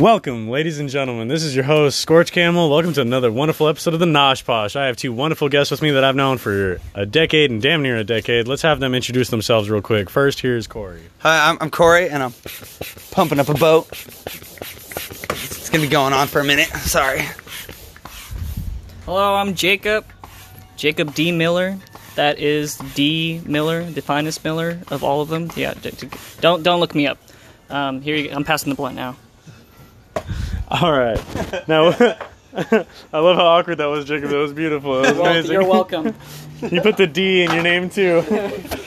Welcome, ladies and gentlemen. This is your host, Scorch Camel. Welcome to another wonderful episode of the Gnoshposh. I have two wonderful guests with me that I've known for a decade and damn near a decade. Let's have them introduce themselves real quick. First, here's Corey. Hi, I'm, I'm Corey, and I'm pumping up a boat. It's gonna be going on for a minute. Sorry. Hello, I'm Jacob. Jacob D. Miller. That is D. Miller, the finest Miller of all of them. Yeah, d- d- don't don't look me up. Um, here, you, I'm passing the blunt now. All right. Now, I love how awkward that was, Jacob. That was beautiful. That was Well, amazing. you're welcome. You put the D in your name too.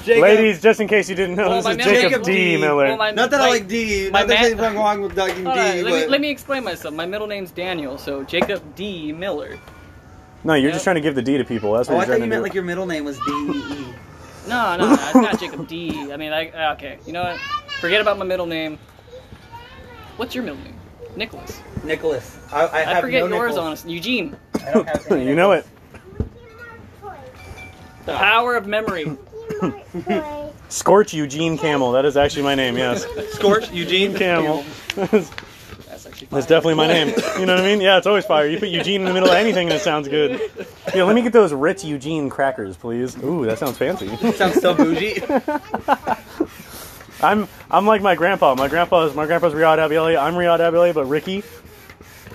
Ladies, just in case you didn't know, Well, this is middle- Jacob, Jacob D. D. Miller. Well, my- Not that I like D. my Not that ma- there's anything wrong with liking D, All right, let, me, but let me explain myself. My middle name's Daniel, so Jacob D. Miller. no, you're Yeah. just trying to give the D to people. That's what oh, you're I thought trying you to meant do. like your middle name was D E E. No, no, no, it's not Jacob D. I mean, I okay. You know what? Forget about my middle name. What's your middle name? Nicholas. Nicholas. I, I, I have forget no yours, nipples. honestly. Eugene. I don't have any you know it. The power of memory. Scorch Eugene Camel. That is actually my name. Yes, Scorch Eugene Camel. That's actually That's definitely my name. You know what I mean? Yeah, it's always fire. You put Eugene in the middle of anything and it sounds good. Yeah, let me get those Ritz Eugene crackers, please. Ooh, that sounds fancy. Sounds so bougie. I'm I'm like my grandpa. My grandpa's my grandpa's Riyad Abieli. I'm Riyad Abieli, but Ricky.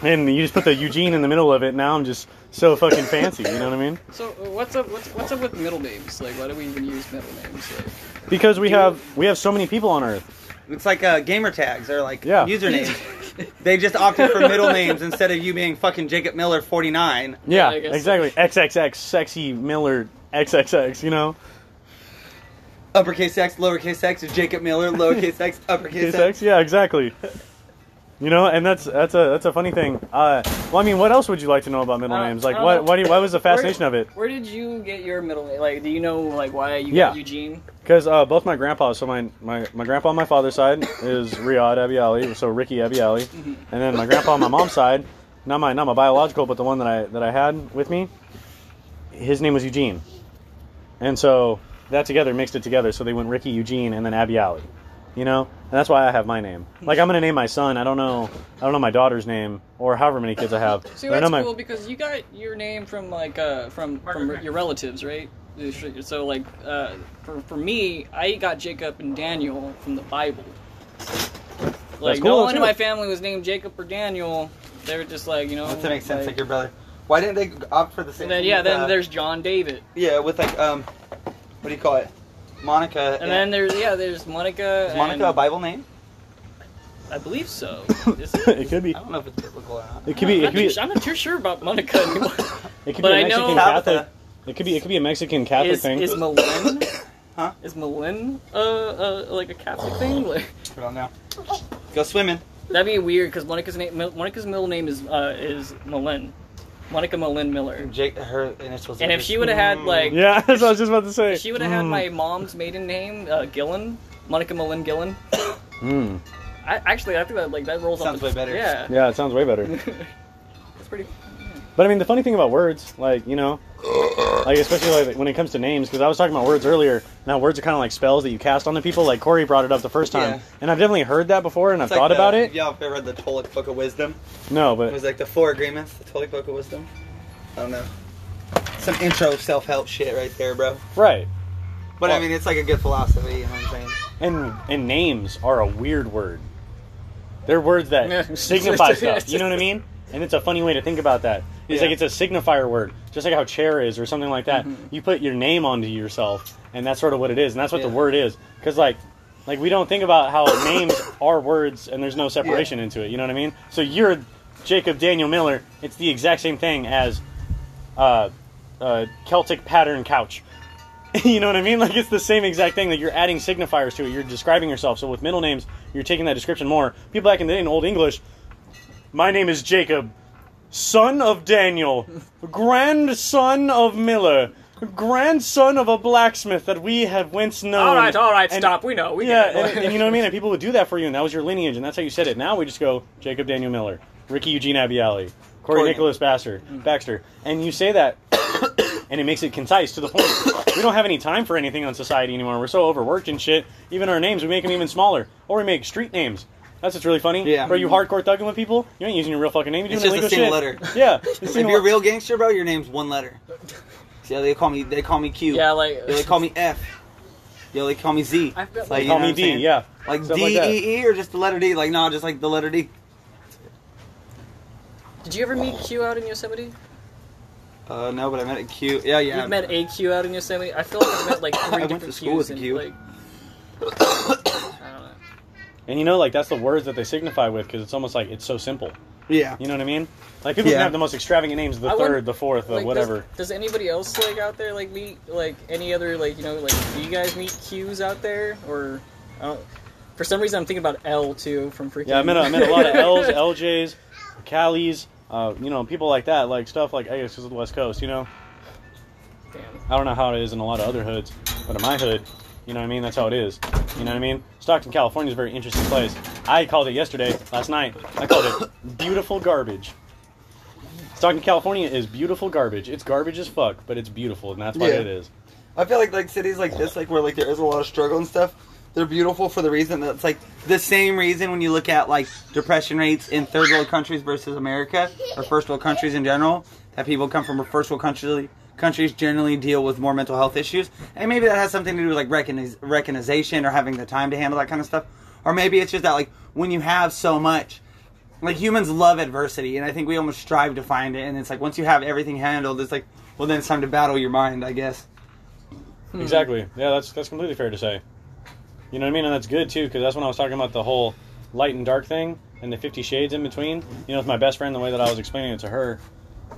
And you just put the Eugene in the middle of it. Now I'm just so fucking fancy. You know what I mean? So uh, what's up? What's, what's up with middle names? Like, why do we even use middle names? Like, Because we have we have so many people on Earth. It's like uh, gamer tags or like Yeah. usernames. they just opted for middle names instead of you being fucking Jacob Miller 49. Yeah, I guess exactly. XXX, sexy Miller, XXX. You know, Uppercase X, lowercase x is Jacob Miller, lowercase x, uppercase XXX. x. Yeah, exactly. You know, and that's that's a that's a funny thing. Uh, well, I mean, what else would you like to know about middle Uh, names? Like, I what know. what, do you, what was the fascination of it? where did you get your middle name? Like, do you know like why you Yeah. got Eugene? Because uh, both my grandpas, so my, my, my grandpa on my father's side is Riyad Abiali, so Ricky Abiali, Mm-hmm. and then my grandpa on my mom's side, not my not my biological, but the one that I that I had with me, his name was Eugene, and so that together mixed it together, so they went Ricky Eugene and then Abiali, you know, and that's why I have my name. Like I'm gonna name my son. I don't know I don't know my daughter's name or however many kids I have. See, but I that's know my cool because you got your name from like uh from from your relatives, right? So like uh, for for me, I got Jacob and Daniel from the Bible. Like cool, no that's one in my family was named Jacob or Daniel. They were just like you know. That makes sense, like- like your brother. Why didn't they opt for the same and then thing yeah, then uh, there's John David, Yeah, with like, um, what do you call it? Monica. and then there's yeah, there's Monica. Is Monica and- a Bible name? I believe so. Is it? it could be I don't know if it's biblical or not. it could be it I'm, could be not too, I'm not too sure about Monica anymore. it could but be I a know- Mexican Catholic. It could be it could be a Mexican Catholic is thing. is Malin? Huh? Is Malin uh, uh like a Catholic thing? Like, I don't know. Go swimming. That'd be weird because Monica's name, Monica's middle name is uh, is Malin, Monica Malin Miller. Jake, her initials. And are if just- she would have had like, yeah, that's what I was just about to say. if she would have had Mm. my mom's maiden name, uh, Gillen, Monica Malin Gillen. Mm. I actually I think that like that rolls Sounds off the way better. Yeah, Yeah, it sounds way better. it's pretty. But I mean, the funny thing about words, like you know, like especially like when it comes to names, because I was talking about words earlier. Now words are kind of like spells that you cast on the people. Like Corey brought it up the first time, Yeah. and I've definitely heard that before, and I've like thought the- about it. Yeah, I've ever read the Toltec Book of Wisdom. No, but It but was like the four agreements, the Toltec Book of Wisdom. I don't know. Some intro self help shit right there, bro. right. But I Well- mean, it's like a good philosophy, you know what I'm saying? And and names are a weird word. They're words Yeah. that signify stuff. You know what I mean? And it's a funny way to think about that. It's Yeah. like it's a signifier word, just like how chair is or something like that. Mhm. You put your name onto yourself, and that's sort of what it is, and that's what the word is. Because like, like we don't think about how names are words, and there's no separation into it. You know what I mean? So you're Jacob Daniel Miller. It's the exact same thing as uh, uh, Celtic pattern couch. you know what I mean? Like it's the same exact thing that you're adding signifiers to it. You're describing yourself. So with middle names, you're taking that description more. People back in the day in Old English, my name is Jacob, son of Daniel, grandson of Miller, grandson of a blacksmith that we have once known. all right, all right, And- stop. We know. We yeah, and, and you know what I mean? And people would do that for you, and that was your lineage, and that's how you said it. Now we just go Jacob Daniel Miller, Ricky Eugene Abiali, Corey Corey. Nicholas Baxter, Baxter, and you say that, and it makes it concise to the point. We don't have any time for anything on society anymore. We're so overworked and shit. Even our names, we make them even smaller, or we make street names. That's what's really funny. Yeah. Bro, you hardcore thugging with people, you ain't using your real fucking name. You're It's doing just a illegal single shit. letter. Yeah. If you're a real gangster, bro, your name's one letter. See, they call me they call me Q. Yeah, like Yo, they call me F. Yo, they call me Z. I felt Like, like you Call know me what I'm D, saying? yeah. Like Stuff D like that. E E or just the letter D? Like no, just like the letter D. Did you ever meet Q out in Yosemite? Uh, no, but I met a Q. Yeah, yeah. You've met a Q out in Yosemite. I feel like I've met like three I went to school with Qs a and, Q. like. I don't know. And you know, like that's the words that they signify with because it's almost like it's so simple. Yeah. You know what I mean? Like people Yeah. can have the most extravagant names, the I third, the fourth, the Like, whatever. Does, does anybody else like out there like meet like any other like you know like do you guys meet Qs out there or? I don't, for some reason, I'm thinking about L too from freaking. Yeah, I met, a- I met a lot of L's, LJs, Callies, uh, you know, people like that, like stuff like I guess because of the West Coast, you know. Damn. I don't know how it is in a lot of other hoods, but in my hood, you know what I mean? That's how it is. You know what I mean? Stockton, California is a very interesting place. I called it yesterday, last night. I called it beautiful garbage. Stockton, California is beautiful garbage. It's garbage as fuck, but it's beautiful, and that's what Yeah. it is. I feel like like cities like this, like where like there is a lot of struggle and stuff. They're beautiful for the reason that it's like the same reason when you look at like depression rates in third world countries versus America or first world countries in general. That people come from a first world countries countries generally deal with more mental health issues, and maybe that has something to do with like recogniz- recognition or having the time to handle that kind of stuff, or maybe it's just that like when you have so much. Like humans love adversity, and I think we almost strive to find it. And it's like once you have everything handled, it's like, well, then it's time to battle your mind, I guess. Hmm. Exactly. Yeah, that's that's completely fair to say. You know what I mean? And that's good too, because that's when I was talking about the whole light and dark thing and the Fifty Shades in between. You know, with my best friend, the way that I was explaining it to her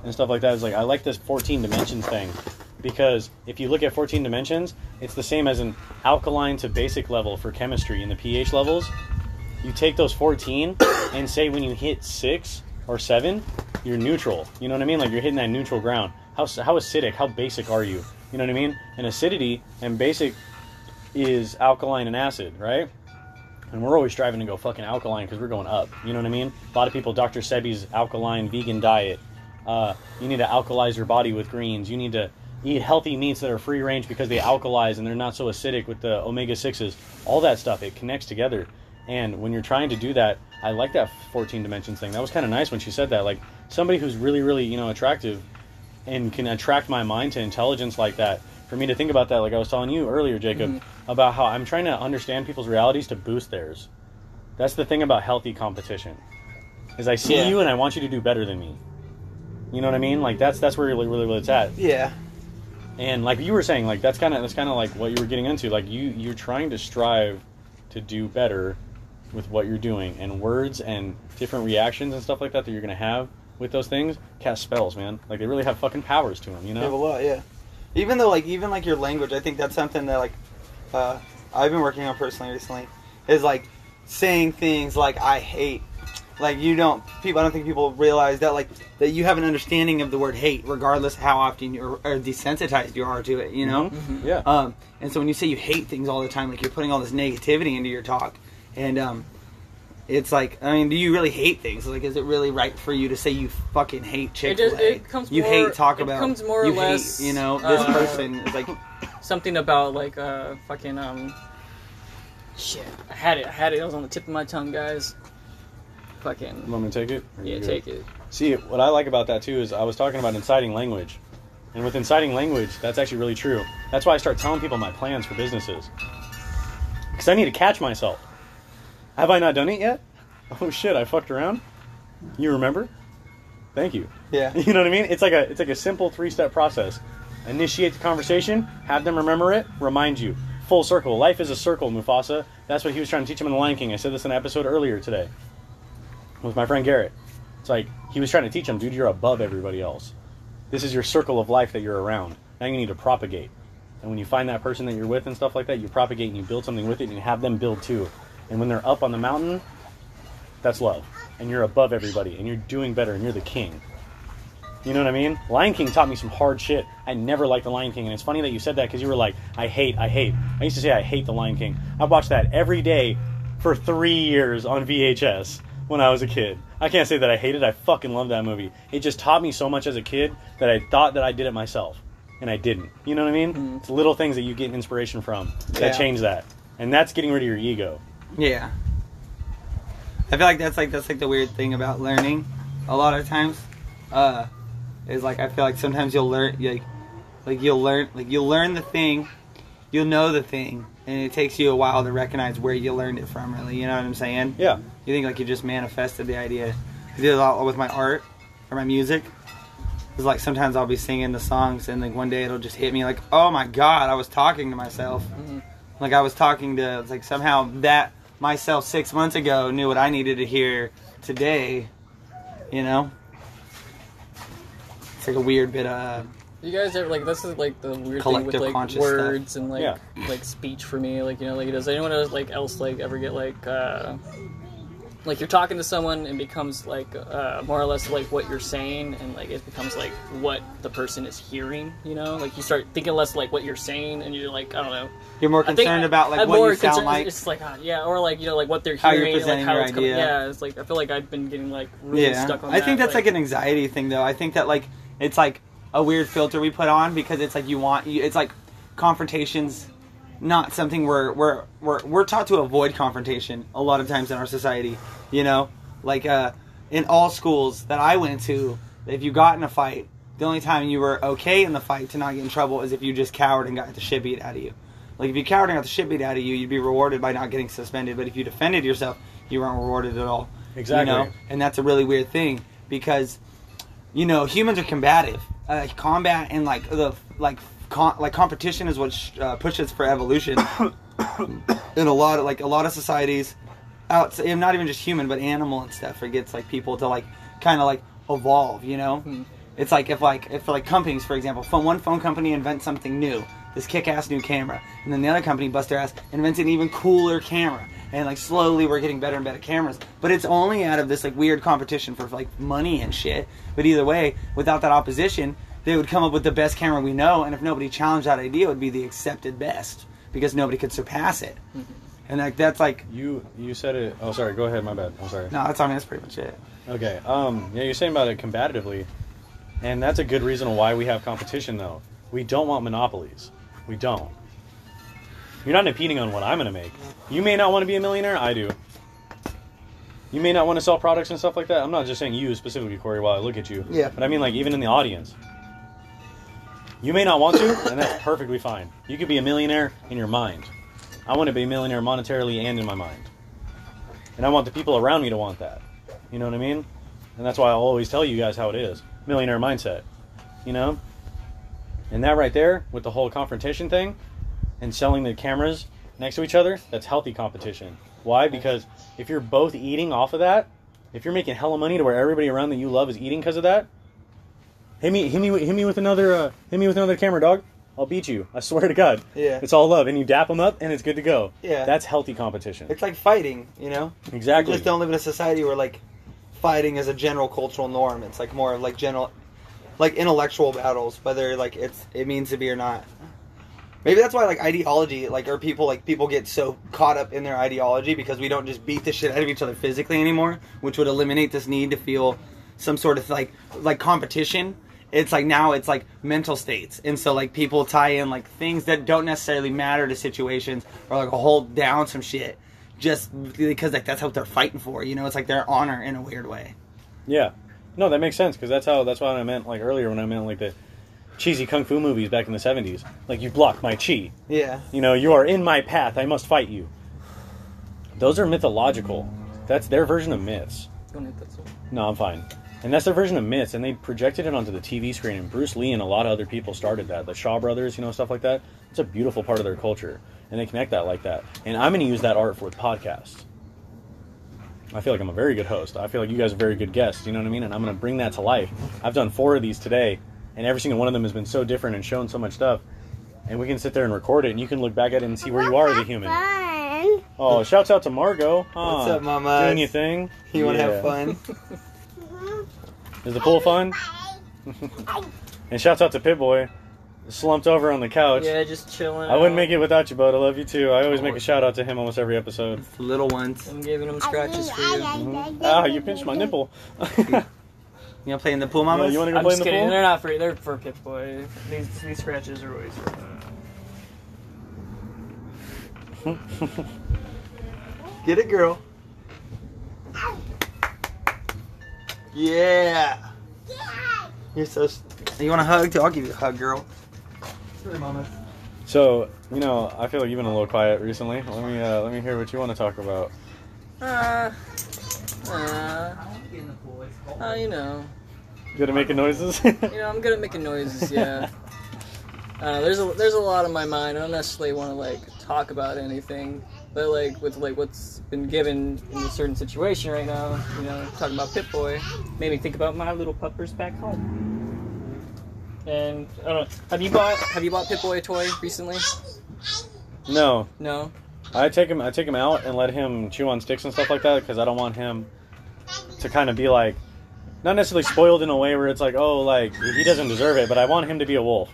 and stuff like that is like I like this 14 dimensions thing because if you look at 14 dimensions, it's the same as an alkaline to basic level for chemistry in the pH levels. You take those 14 and say when you hit six or seven, you're neutral. You know what I mean? Like you're hitting that neutral ground. How how acidic? How basic are you? You know what I mean? And acidity and basic is alkaline and acid, right? And we're always striving to go fucking alkaline because we're going up. You know what I mean? A lot of people, Dr. Sebi's alkaline vegan diet. Uh, you need to alkalize your body with greens. You need to eat healthy meats that are free range because they alkalize and they're not so acidic with the omega 6s. All that stuff, it connects together. And when you're trying to do that, I like that 14 dimensions thing. That was kind of nice when she said that. Like somebody who's really, really, you know, attractive and can attract my mind to intelligence like that. For me to think about that, like I was telling you earlier, Jacob, about how I'm trying to understand people's realities to boost theirs. That's the thing about healthy competition. Is I see Yeah. you and I want you to do better than me. You know what I mean? Like that's that's where really really where it's at. Yeah. And like you were saying, like that's kind of that's kind of like what you were getting into. Like you you're trying to strive to do better with what you're doing, and words and different reactions and stuff like that that you're gonna have with those things cast spells, man. Like they really have fucking powers to them, you You have a know? lot, yeah. Even though, like, even like your language, I think that's something that, like, uh, I've been working on personally recently. Is like saying things like "I hate." Like you don't people. I don't think people realize that, like, that you have an understanding of the word hate, regardless how often you're or desensitized you are to it. You know. Mhm. Yeah. Um, and so when you say you hate things all the time, like you're putting all this negativity into your talk, and um, it's like, I mean, do you really hate things? Like, is it really right for you to say you fucking hate Chick just- Fil A? it comes You more- hate Taco it Bell. comes more or you less, hate, you know, this uh, person is like, Something about like uh fucking um. Shit, I had it. I had it. It was on the tip of my tongue, guys. Fucking. You want me to take it? Yeah, good? take it. See, what I like about that too is I was talking about inciting language. And with inciting language, that's actually really true. That's why I start telling people my plans for businesses. Because I need to catch myself. Have I not done it yet? Oh shit, I fucked around. You remember? Thank you. yeah, You know what I mean? It's like a it's like a simple three step process. Initiate the conversation, have them remember it, remind you. Full circle. Life is a circle, Mufasa. That's what he was trying to teach him in The Lion King. I said this in an episode earlier today with my friend Garrett. It's like he was trying to teach him, dude, you're above everybody else. This is your circle of life that you're around. Now you need to propagate. And when you find that person that you're with and stuff like that, you propagate and you build something with it and you have them build too. And when they're up on the mountain, that's love. And you're above everybody and you're doing better and you're the king. You know what I mean? Lion King taught me some hard shit. I never liked the Lion King, and it's funny that you said that because you were like, "I hate, I hate." I used to say, "I hate the Lion King." I watched that every day for three years on VHS when I was a kid. I can't say that I hated. I fucking loved that movie. It just taught me so much as a kid that I thought that I did it myself, and I didn't. You know what I mean? It's little things that you get inspiration from that Yeah. change that, and that's getting rid of your ego. yeah. I feel like that's like that's like the weird thing about learning. A lot of times, uh, is like I feel like sometimes you'll learn like like you'll learn like you'll learn the thing, you'll know the thing, and it takes you a while to recognize where you learned it from. Really, you know what I'm saying? Yeah. You think like you just manifested the idea. I do a lot with my art or my music. It's like sometimes I'll be singing the songs and like one day it'll just hit me like, oh my god, I was talking to myself. Like I was talking to it's like somehow that myself six months ago knew what I needed to hear today. You know? It's like a weird bit of You guys ever like this is like the weird thing with Collective like conscious words and like Yeah. like speech for me. Like you know, like does anyone else like else like ever get like uh like you're talking to someone and becomes like uh, more or less like what you're saying and like it becomes like what the person is hearing. You know, like you start thinking less like what you're saying and you're like I don't know. you're more I concerned about like I'm what you sound concerned- like. It's like uh, yeah, or like you know like what they're How you're hearing, presenting like how your it's coming. idea. Yeah, it's like I feel like I've been getting like really yeah. stuck on. That. I that, think that's like, an anxiety thing though. I think that like it's like a weird filter we put on because it's like you want you, it's like confrontations not something we're we're we're we're taught to avoid confrontation a lot of times in our society, you know? Like uh in all schools that I went to, if you got in a fight, the only time you were okay in the fight to not get in trouble is if you just cowered and got the shit beat out of you. Like if you cowered and got the shit beat out of you, you'd be rewarded by not getting suspended. But if you defended yourself, you weren't rewarded at all. Exactly. You know? And that's a really weird thing because, you know, humans are combative. Uh, combat and like the like con- like competition is what sh- uh, pushes for evolution. in a lot of like a lot of societies, out and not even just human but animal and stuff, it gets like people to like kind of like evolve. You know, it's like if like if like companies, for example, phone, one phone company invents something new, this kick-ass new camera, and then the other company, bust their ass, invents an even cooler camera, and like slowly we're getting better and better cameras. But it's only out of this like weird competition for like money and shit. But either way, without that opposition, they would come up with the best camera we know, and if nobody challenged that idea, it would be the accepted best because nobody could surpass it. And like that's like You you said it. Oh, sorry. Go ahead. My bad. I'm sorry. no, that's I mean that's pretty much it. Okay. Um. Yeah, you're saying about it combatively, and that's a good reason why we have competition. Though we don't want monopolies. We don't. You're not impeding on what I'm gonna make. You may not want to be a millionaire. I do. You may not want to sell products and stuff like that. I'm not just saying you specifically, Corey. While I look at you. Yeah. But I mean, like even in the audience. You may not want to, and that's perfectly fine. You could be a millionaire in your mind. I want to be a millionaire monetarily and in my mind. And I want the people around me to want that. You know what I mean? And that's why I'll always tell you guys how it is. Millionaire mindset. You know? And that right there, with the whole confrontation thing and selling the cameras next to each other, that's healthy competition. Why? Because if you're both eating off of that, if you're making hella money to where everybody around that you love is eating because of that, hit me, hit me, hit me with another, uh, hit me with another camera, dog. I'll beat you. I swear to God. Yeah. It's all love, and you dap them up, and it's good to go. Yeah. That's healthy competition. It's like fighting, you know. Exactly. We just don't live in a society where like fighting is a general cultural norm. It's like more of like general, like intellectual battles, whether like it's it means to be or not. Maybe that's why like ideology, like or people like people get so caught up in their ideology because we don't just beat the shit out of each other physically anymore, which would eliminate this need to feel some sort of like like competition. It's like now it's like mental states, and so like people tie in like things that don't necessarily matter to situations or like hold down some shit just because like that's what they're fighting for. You know, it's like their honor in a weird way. Yeah, no, that makes sense because that's how that's what I meant like earlier when I meant like the cheesy kung fu movies back in the seventies. Like you block my chi, Yeah, you know, you are in my path. I must fight you. Those are mythological. That's their version of myths. Don't hit that sword. No, I'm fine. And that's their version of myths, and they projected it onto the TV screen. And Bruce Lee and a lot of other people started that. The Shaw brothers, you know, stuff like that. It's a beautiful part of their culture, and they connect that like that. And I'm going to use that art for podcasts. I feel like I'm a very good host. I feel like you guys are very good guests. You know what I mean? And I'm going to bring that to life. I've done four of these today, and every single one of them has been so different and shown so much stuff. And we can sit there and record it, and you can look back at it and see where you are as a human. Fun. Oh, shouts out to Margot. Huh? What's up, mama? Doing your thing. you want to Yeah. have fun? Is the pool fun? And shouts out to Pip Boy, slumped over on the couch. Yeah, just chilling. I wouldn't out. make it without you, bud. I love you too. I always make a shout out to him almost every episode. The little ones. I'm giving him scratches for you. Ah, you pinched my nipple. You want to play in the pool, you mamas? want to go I'm play in just the kidding. pool? They're not for they're for Pip Boy. These these scratches are always for. Get it, girl. Yeah. You're so. s- You want a hug? Too? I'll give you a hug, girl. Sorry, mama. So, you know, I feel like you've been a little quiet recently. Let me uh, let me hear what you want to talk about. Uh, uh, uh, you know, You Good at making noises. you know, I'm good at making noises. Yeah. Uh, there's a there's a lot on my mind. I don't necessarily want to like talk about anything, but like with like what's been given in a certain situation right now, you know, talking about Pip Boy, made me think about my little puppers back home. And I don't know. Have you bought Have you bought Pip Boy a toy recently? no, No. I take him I take him out and let him chew on sticks and stuff like that because I don't want him to kind of be like not necessarily spoiled in a way where it's like oh like he doesn't deserve it, but I want him to be a wolf.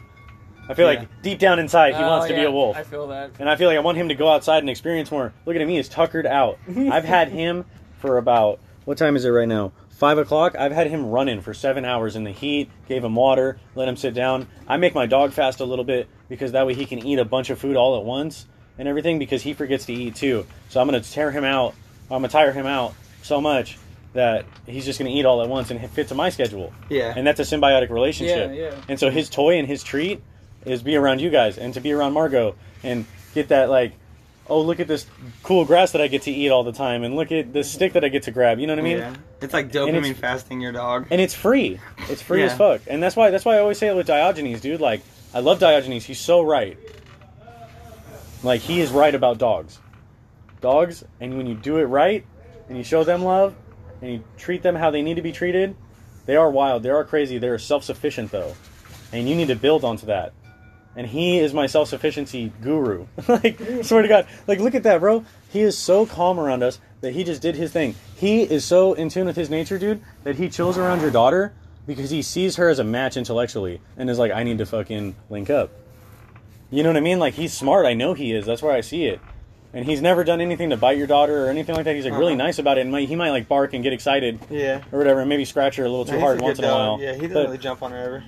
I feel Yeah. like deep down inside he Oh, wants to be a wolf. I feel that. And I feel like I want him to go outside and experience more. Look at him, he's tuckered out. I've had him for about what time is it right now? Five o'clock. I've had him running for seven hours in the heat. Gave him water, let him sit down. I make my dog fast a little bit because that way he can eat a bunch of food all at once and everything because he forgets to eat too. So I'm gonna tear him out. I'm gonna tire him out so much that he's just gonna eat all at once and it fits in my schedule. Yeah. And that's a symbiotic relationship. Yeah, yeah. And so his toy and his treat is be around you guys and to be around Margot and get that like, oh look at this cool grass that I get to eat all the time and look at this stick that I get to grab. You know what I mean? yeah. It's like dopamine it's- fasting your dog. And it's free. It's free as fuck. And that's why that's why I always say it with Diogenes, dude. Like I love Diogenes. He's so right. Like he is right about dogs. Dogs, and when you do it right, and you show them love, and you treat them how they need to be treated, they are wild. They are crazy. They are self-sufficient though, and you need to build onto that. And he is my self-sufficiency guru. like swear to God, like look at that, bro. He is so calm around us that he just did his thing. He is so in tune with his nature, dude, that he chills around your daughter because he sees her as a match intellectually and is like, I need to fucking link up. You know what I mean? Like he's smart. I know he is. That's where I see it. And he's never done anything to bite your daughter or anything like that. He's like really Uh-huh. nice about it, and might, he might like bark and get excited Yeah. or whatever, and maybe scratch her a little too He's hard once in a while. Yeah, he doesn't But- really jump on her ever.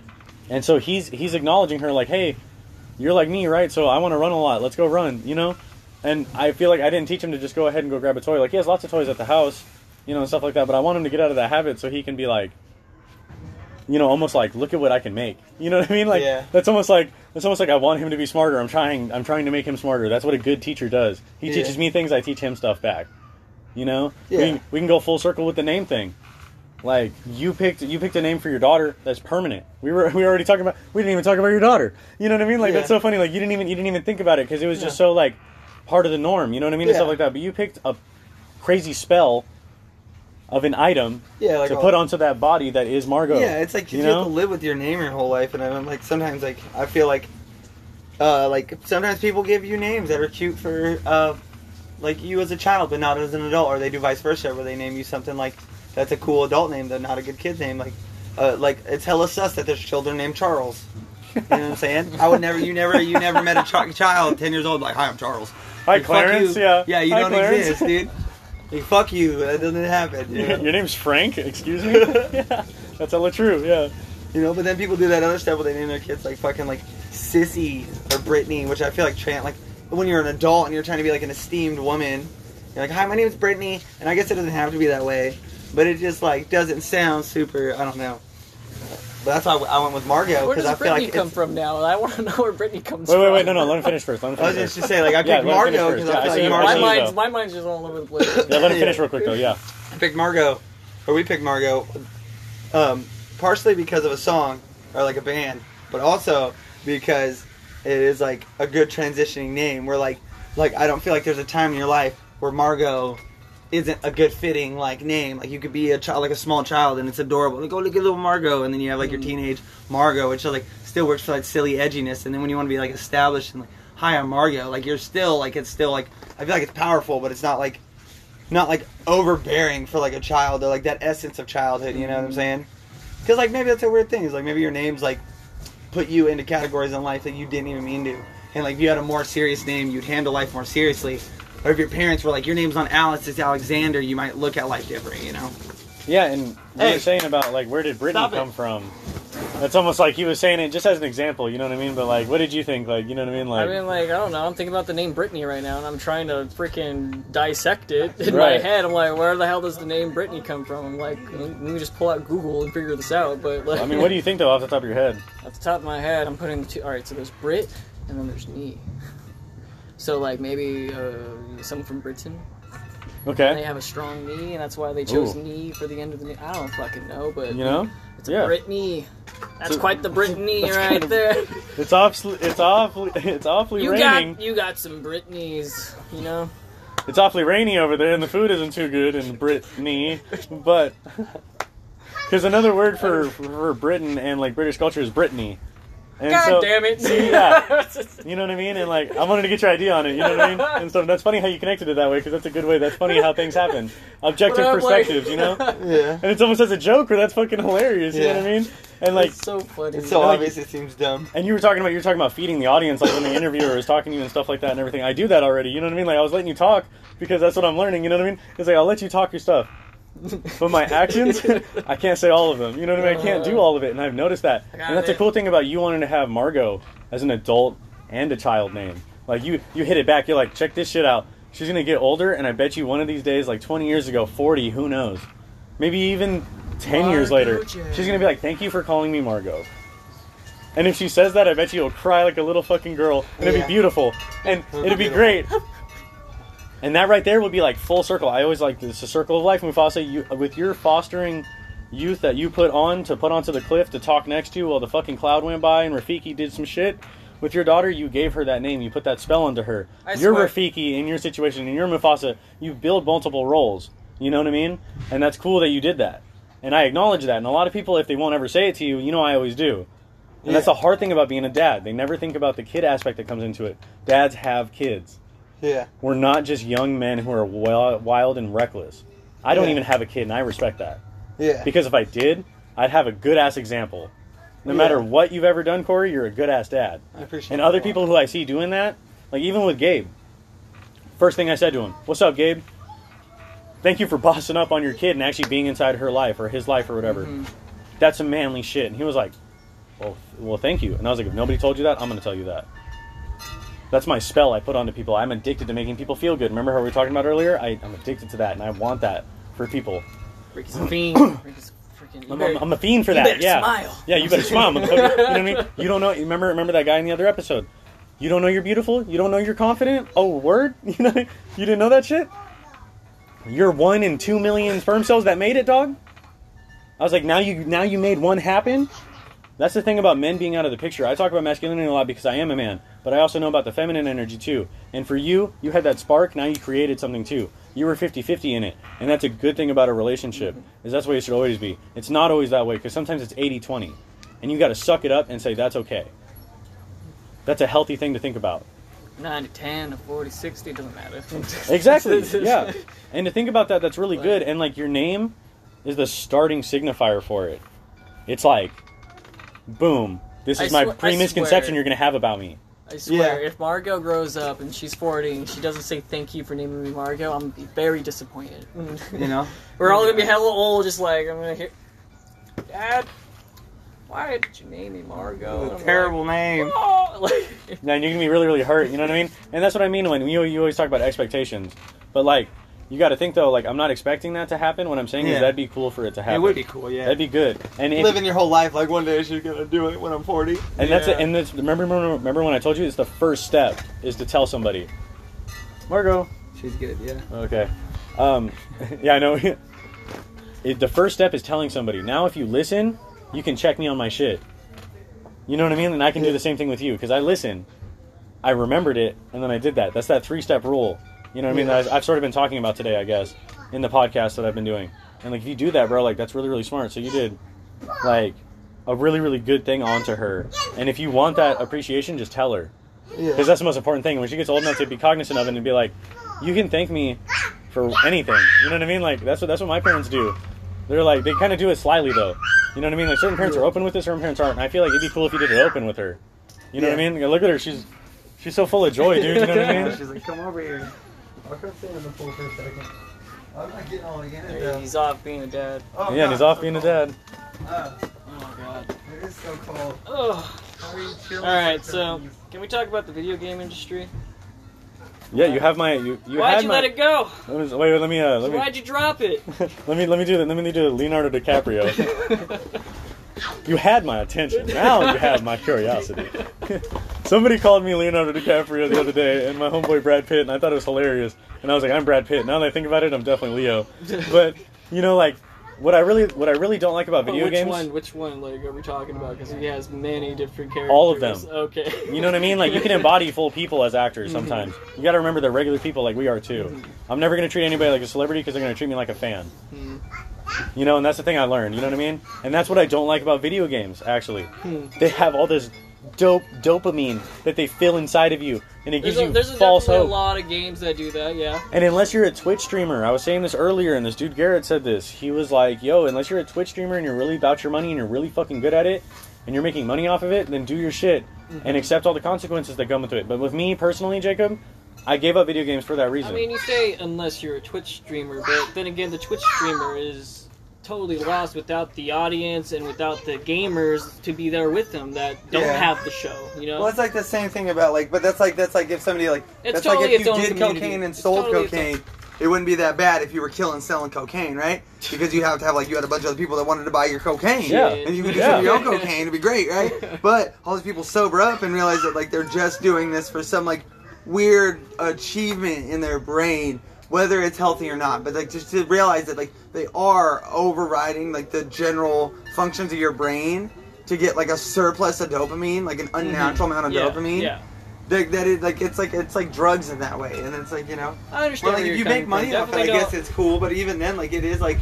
and so he's he's acknowledging her like, hey, you're like me, right? So I want to run a lot. Let's go run, you know. And I feel like I didn't teach him to just go ahead and go grab a toy. Like he has lots of toys at the house, you know, and stuff like that. But I want him to get out of that habit so he can be like, you know, almost like, look at what I can make. You know what I mean? Like Yeah. that's almost like it's almost like I want him to be smarter. I'm trying I'm trying to make him smarter. That's what a good teacher does. He Yeah. teaches me things. I teach him stuff back. You know, Yeah. we, we can go full circle with the name thing. Like you picked you picked a name for your daughter that's permanent. We were we were already talking about we didn't even talk about your daughter. You know what I mean? Like Yeah. that's so funny. Like you didn't even you didn't even think about it because it was just so like part of the norm. You know what I mean? And stuff like that. But you picked a crazy spell of an item Yeah, like to put onto that body that is Margot. Yeah, it's like you, you have to live with your name your whole life, and I'm like sometimes like I feel like, uh, like sometimes people give you names that are cute for uh, like you as a child, but not as an adult, or they do vice versa, where they name you something like that's a cool adult name, though not a good kid's name. Like, uh, like it's hella sus that there's children named Charles. You know what I'm saying? I would never, you never, you never met a ch- child ten years old like, hi, I'm Charles. Hi Like, Clarence. you. Yeah. yeah, you Hi, don't Clarence. exist, dude. Like, fuck you. That doesn't happen. You know? Your name's Frank. Excuse me. yeah, that's hella true. Yeah. You know, but then people do that other stuff where they name their kids like fucking like Sissy or Brittany, which I feel like Trant like when you're an adult and you're trying to be like an esteemed woman, you're like, "Hi, my name is Brittany," and I guess it doesn't have to be that way, but it just like doesn't sound super. I don't know. But that's why I went with Margot Where because does I feel Brittany like come from now? I want to know where Brittany comes Wait, from. wait, wait. No, no. Let him finish first. Let him I was finish just first. to say like I picked let him finish Margot because Yeah, I I feel see like what my Margot. mind's my mind's just all over the place. Yeah, let him Yeah. finish real quick though. Yeah. I picked Margot, or we picked Margot, um, partially because of a song or like a band, but also because it is like a good transitioning name. Where like, like I don't feel like there's a time in your life where Margot isn't a good fitting like name. Like you could be a child, like a small child, and it's adorable. Like oh look at little Margot, and then you have like your mm-hmm. teenage Margot, which like still works for like silly edginess. And then when you want to be like established and like hi I'm Margot, like you're still like it's still like I feel like it's powerful, but it's not like not like overbearing for like a child or like that essence of childhood. You know what I'm mm-hmm. saying? Because like maybe that's a weird thing. Is like maybe your name's like put you into categories in life that you didn't even mean to. And like if you had a more serious name, you'd handle life more seriously. Or if your parents were like, your name's on Alice, it's Alexander, you might look at life different. You know? Yeah, and you Hey. were saying about like where did Brittany Stop it. come from? That's almost like he was saying it just as an example. You know what I mean? But like, what did you think? Like, you know what I mean? Like, I Like, mean, like, I don't know. I'm thinking about the name Brittany right now, and I'm trying to freaking dissect it in my head. I'm like, where the hell does the name Brittany come from? I'm like, let me just pull out Google and figure this out. But like, I mean, what do you think though, off the top of your head? Off the top of my head, I'm putting the two. All right, so there's Brit, and then there's knee. So like maybe uh, someone from Britain. Okay. They have a strong knee, and that's why they chose Ooh. knee for the end of the knee. I don't fucking know, but you know, it's a yeah. Britney. That's So- quite the Brittany right kind of- there. it's awfully, it's awfully, it's awfully You raining. got you got some Britneys, you know. It's awfully rainy over there, and the food isn't too good in Brittany. But because another word for for Britain and like British culture is Brittany. And God so, damn it! See, yeah. You know what I mean? And like, I wanted to get your idea on it. You know what I mean? And so that's funny how you connected it that way because that's a good way. That's funny how things happen. Objective But I'm like- perspectives, you know? Yeah. And it's almost as a joke, or that's fucking hilarious. Yeah. You know what I mean? And like, it's so funny. It's so Like- obvious it seems dumb. and you were talking about you were talking about feeding the audience, like when the interviewer is talking to you and stuff like that and everything. I do that already. You know what I mean? Like I was letting you talk because that's what I'm learning. You know what I mean? It's like I'll let you talk your stuff, but my actions, I can't say all of them. You know what I mean? I can't do all of it, and I've noticed that. And that's a cool thing about you wanting to have Margot as an adult and a child name. Like you, you hit it back. You're like, check this shit out. She's gonna get older, and I bet you one of these days, like 20 years ago, 40, who knows? Maybe even 10 years later, Margot J. she's gonna be like, thank you for calling me Margot. And if she says that, I bet you will cry like a little fucking girl, and it'd Yeah. be beautiful, and It'll it'd be be great. And that right there would be like full circle. I always like this a circle of life, Mufasa. You with your fostering youth that you put on to put onto the cliff to talk next to you, while the fucking cloud went by and Rafiki did some shit. With your daughter, you gave her that name. You put that spell onto her. I you're swear- Rafiki in your situation, and you're Mufasa. You build multiple roles. You know what I mean? And that's cool that you did that. And I acknowledge that. And a lot of people, if they won't ever say it to you, you know I always do. And that's Yeah. the hard thing about being a dad. They never think about the kid aspect that comes into it. Dads have kids. Yeah. We're not just young men who are wild, and reckless. I don't Yeah. even have a kid, and I respect that. Yeah. Because if I did, I'd have a good ass example. No Yeah. matter what you've ever done, Corey, you're a good ass dad. I appreciate And other people who I see doing that, like even with Gabe, first thing I said to him, "What's up, Gabe? Thank you for bossing up on your kid and actually being inside her life or his life or whatever. Mm-hmm. That's some manly shit." And he was like, "Well, well, thank you." And I was like, "If nobody told you that, I'm going to tell you that." That's my spell I put onto people. I'm addicted to making people feel good. Remember how we were talking about earlier? I, I'm addicted to that, and I want that for people. Ricky's a fiend. Ricky's freaking. I'm, better- I'm, I'm a fiend for that. yeah. smile. Yeah, you better smile. You know what I mean? You don't know. You remember remember that guy in the other episode? You don't know you're beautiful. You don't know you're confident. Oh, word. You know you didn't know that shit. You're one in two million sperm cells that made it, dog. I was like, now you now you made one happen. That's the thing about men being out of the picture. I talk about masculinity a lot because I am a man, but I also know about the feminine energy too. And for you, you had that spark, now you created something too. You were 50-50 in it. And that's a good thing about a relationship. Is that's the way it should always be. It's not always that way because sometimes it's 80-20. And you got to suck it up and say that's okay. That's a healthy thing to think about. 90, 10, or 40, 60, doesn't matter. Exactly. yeah. And to think about that, that's really good. And like your name is the starting signifier for it. It's like, boom. This I is my swear- pre-misconception you're gonna have about me. I swear, Yeah. if Margot grows up and she's 40 and she doesn't say thank you for naming me Margot, I'm gonna be very disappointed. You know? We're all gonna be hella old, just like, I'm gonna hear, Dad, why did you name me Margot? And a I'm terrible name. Like, oh, like, Now you're gonna be really, really hurt. You know what I mean? And that's what I mean when you you always talk about expectations. But like, you got to think though. Like, I'm not expecting that to happen. What I'm saying Yeah. is that'd be cool for it to happen. It would be cool, yeah. That'd be good. And if, Living your whole life like one day she's gonna do it when I'm 40. and that's it. Yeah. And that's, remember, remember, remember when I told you it's the first step is to tell somebody. Margot. She's good, yeah. Okay. Um, yeah, I know. it, the first step is telling somebody. Now, if you listen, you can check me on my shit. You know what I mean? And I can do the same thing with you because I listen. I remembered it, and then I did that. That's that three-step rule. You know what I mean? Yeah. That I've sort of been talking about today, I guess, in the podcast that I've been doing. And like, if you do that, bro, like that's really, really smart. So you did, like, a really, really good thing onto her. And if you want that appreciation, just tell her Yeah. because that's the most important thing. When she gets old enough to be cognizant of it and be like, "You can thank me for anything." You know what I mean? Like that's what that's what my parents do. They're like they kind of do it slyly though. You know what I mean? Like certain parents are open with it, certain parents aren't. And I feel like it'd be cool if you did it open with her. You know what I mean? Like, look at her. She's she's so full of joy, dude. You know what I mean? She's like, come over here. I'll come sit in the pool for a second. I'm not getting all again. he's off being a dad. Oh, Yeah, and he's off being a dad. Uh, Oh, my God. is so cold. Oh. Are you chilling? All right, so can we talk about the video game industry? Yeah, you have my you. you Why'd had you my, let it go? Let me, wait, wait, let me uh, let me Why'd you drop it? let me let me do that. Let me do Leonardo DiCaprio. you had my attention. Now you have my curiosity. Somebody called me Leonardo DiCaprio the other day, and my homeboy Brad Pitt, and I thought it was hilarious. And I was like, I'm Brad Pitt. Now that I think about it, I'm definitely Leo. But you know, like what I really what I really don't like about video which games. one? Which one? Like, are we talking about? Because he has many different characters. All of them. Okay. You know what I mean? Like you can embody full people as actors sometimes. You got to remember they're regular people like we are too. I'm never gonna treat anybody like a celebrity because they're gonna treat me like a fan. Mhm. You know, and that's the thing I learned. You know what I mean? And that's what I don't like about video games. Actually, they have all this dope dopamine that they fill inside of you, and it There's, gives a, you there's a false definitely hope. a lot of games that do that. Yeah. And unless you're a Twitch streamer, I was saying this earlier, and this dude Garrett said this. He was like, "Yo, unless you're a Twitch streamer and you're really about your money and you're really fucking good at it, and you're making money off of it, then do your shit Mm-hmm. and accept all the consequences that come with it." But with me personally, Jacob, I gave up video games for that reason. I mean, you say unless you're a Twitch streamer, but then again, the Twitch streamer is totally lost without the audience and without the gamers to be there with them that don't Yeah. have the show. You know. Well, it's like the same thing about like, but that's like that's like if somebody like It's that's totally like if its you did community. cocaine and It's sold totally cocaine, it wouldn't be that bad if you were killing selling cocaine, right? Because you have to have like you had a bunch of other people that wanted to buy your cocaine, Yeah. and you could Yeah. do your own cocaine, it'd be great, right? But all these people sober up and realize that like they're just doing this for some like weird achievement in their brain. Whether it's healthy or not, but like just to realize that like they are overriding like the general functions of your brain to get like a surplus of dopamine, like an mm-hmm. unnatural amount of yeah, dopamine. Yeah. That, that it, like it's like it's like drugs in that way, and it's like you know, I understand. well, like if you're make money off it, I guess it's cool. But even then, like it is like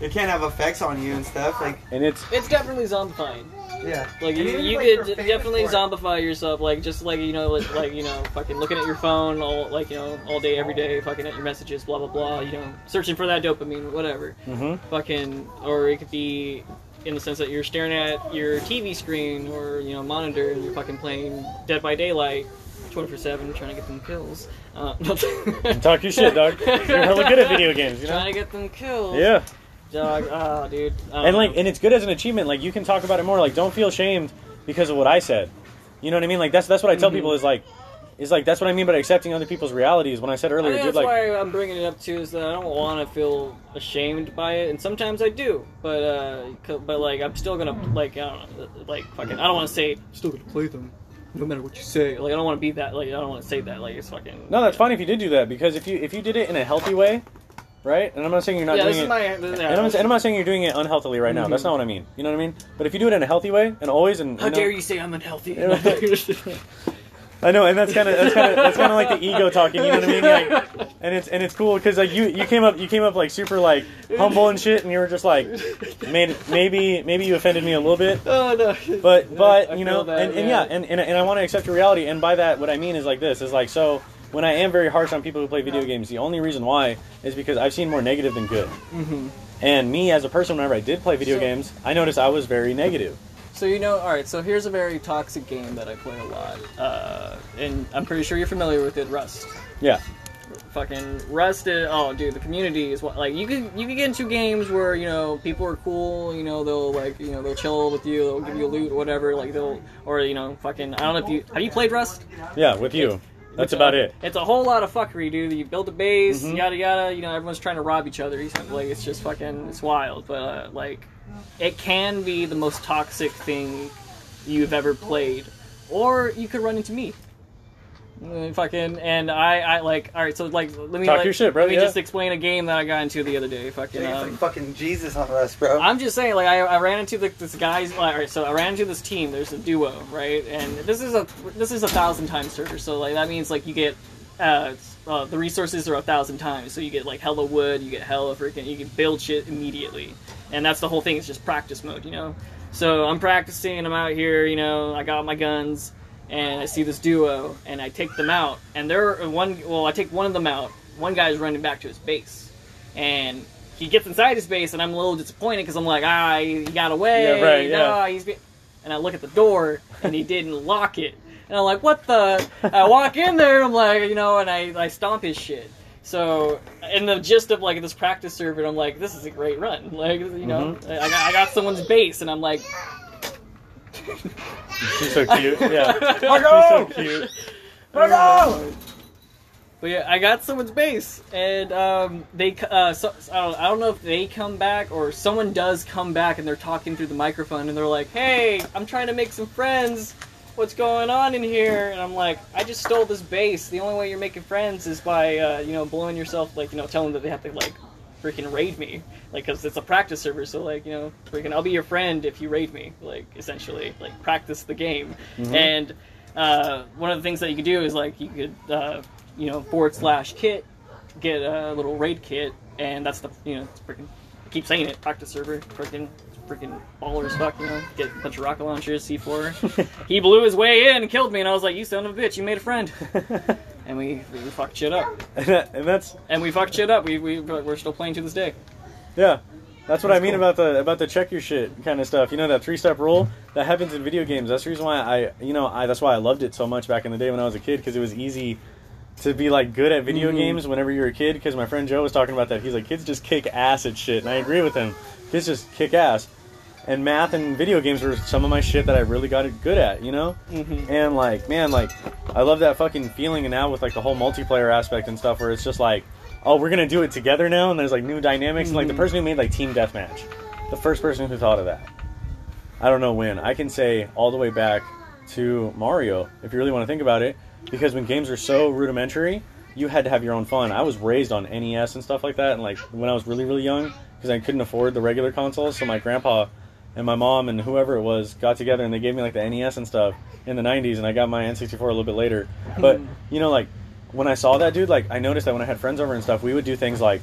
it can have effects on you and stuff. Like and it's It's definitely zombifying. Yeah, Like you, you like, could definitely for it. zombify yourself, like just like you know, like, like you know, fucking looking at your phone all like you know all day every day, fucking at your messages, blah blah blah. You know, searching for that dopamine, whatever. hmm Fucking, or it could be in the sense that you're staring at your TV screen or you know monitor and you're fucking playing Dead by Daylight, twenty four seven, trying to get them kills. Uh, talk your shit, dog. You're hella good at video games, you know. Trying to get them kills. Yeah. Dog. Oh, dude. And like know. and it's good as an achievement like you can talk about it more like don't feel shamed because of what i said you know what i mean like that's that's what i tell Mhm. people is like is like that's what i mean by accepting other people's realities when i said earlier think dude that's like why I'm bringing it up too. Is that I don't want to feel ashamed by it, and sometimes I do. But uh, but like I'm still gonna like I don't know, like fucking. I don't want to say still gonna play them, no matter what you say. Like I don't want to be that. Like I don't want to say that. Like it's fucking. no that's fine if you did do that because if you if you did it in a healthy way right and i'm not saying you're not yeah, doing this it is my. This, yeah, and I'm, and I'm not saying you're doing it unhealthily right now. That's Mhm. not what I mean. You know what I mean? But if you do it in a healthy way, and always, and How you know, dare you say I'm unhealthy? I know, and that's kind of that's kind of that's kind of like the ego talking. You know what I mean? Like, and it's and it's cool because like you you came up you came up like super like humble and shit, and you were just like, made maybe maybe you offended me a little bit, oh no. but but you know, that, and, and yeah, and, and and I want to accept your reality, and by that, what I mean is like this is like so. When I am very harsh on people who play video games, the only reason why is because I've seen more negative than good. Mhm. And me as a person, whenever I did play video So- games, I noticed I was very negative. So you know, all right. So here's a very toxic game that I play a lot, uh, and I'm pretty sure you're familiar with it, Rust. Yeah. fucking Rust. Is, oh, dude, the community is what like you could you could get into games where you know people are cool. You know they'll like you know they'll chill with you. They'll give you loot, whatever. Like they'll or you know fucking I don't know if you have you played Rust. Yeah, with you. It's a- about it. It's a whole lot of fuckery, dude. You build a base, Mhm. yada yada. You know, everyone's trying to rob each other. Like it's just fucking, it's wild. But uh, like, it can be the most toxic thing you've ever played, or you could run into me. Uh, Fucking and I, I like. All right, so like, let me Talk like, your shit, bro, Let me yeah. just explain a game that I got into the other day. Fucking, it's um, like fucking Jesus on us, bro. I'm just saying, like I, I ran into the, this guy's. All right, so I ran into this team. There's a duo, right? And this is a this is a thousand times server. So like that means like you get uh, uh, the resources are a thousand times. So you get like hella wood, you get hella freaking, you can build shit immediately. And that's the whole thing. It's just practice mode, you know. So I'm practicing. I'm out here, you know. I got my guns, and I see this duo, and I take them out. And they're one. Well, I take one of them out. One guy's running back to his base, and he gets inside his base, and I'm a little disappointed because I'm like, ah, he got away. Yeah, right, yeah. he's be-" And I look at the door, and he didn't lock it. And I'm like, what the? I walk in there, I'm like, you know, and I, I stomp his shit. So, in the gist of like this practice server, I'm like, this is a great run. Like, you know, Mm-hmm. I, got, I got someone's base, and I'm like, She's so cute. Yeah. She's so cute. Marco! But yeah, I got someone's base, and um, they uh, so, I, don't, I don't know if they come back or someone does come back, and they're talking through the microphone, and they're like, "Hey, I'm trying to make some friends. What's going on in here?" And I'm like, "I just stole this base. The only way you're making friends is by uh, you know blowing yourself, like you know, telling them that they have to like freaking raid me, like because it's a practice server. So like you know, freaking, I'll be your friend if you raid me, like essentially, like practice the game. And uh, one of the things that you could do is like you could uh, you know forward slash kit get a little raid kit, and that's the you know it's freaking I keep saying it practice server freaking freaking baller as fuck you know get a bunch of rocket launchers C4. he blew his way in and killed me, and I was like, you son of a bitch, you made a friend, and we we fucked shit up, and, that, and that's and we fucked shit up. We we we're still playing to this day. yeah. That's what I mean cool. about the about the check your shit kind of stuff. You know that three step rule that happens in video games. That's the reason why I you know I that's why I loved it so much back in the day when I was a kid because it was easy to be like good at video Mhm. games whenever you're a kid. Because my friend Joe was talking about that. He's like kids just kick ass at shit, and I agree with him. Kids just kick ass. And math and video games were some of my shit that I really got good at. You know. Mm-hmm. And like, man, like, I love that fucking feeling. And now with like the whole multiplayer aspect and stuff, where it's just like, oh, we're gonna do it together now, and there's like new dynamics. And like the Mhm. person who made like team deathmatch, the first person who thought of that. I don't know when. I can say all the way back to Mario, if you really want to think about it, because when games are so rudimentary, you had to have your own fun. I was raised on NES and stuff like that, and like when I was really really young, because I couldn't afford the regular consoles, so my grandpa and my mom and whoever it was got together and they gave me like the NES and stuff in the 90s and I got my N64 a little bit later. But, you know, like when I saw that dude, like I noticed that when I had friends over and stuff, we would do things like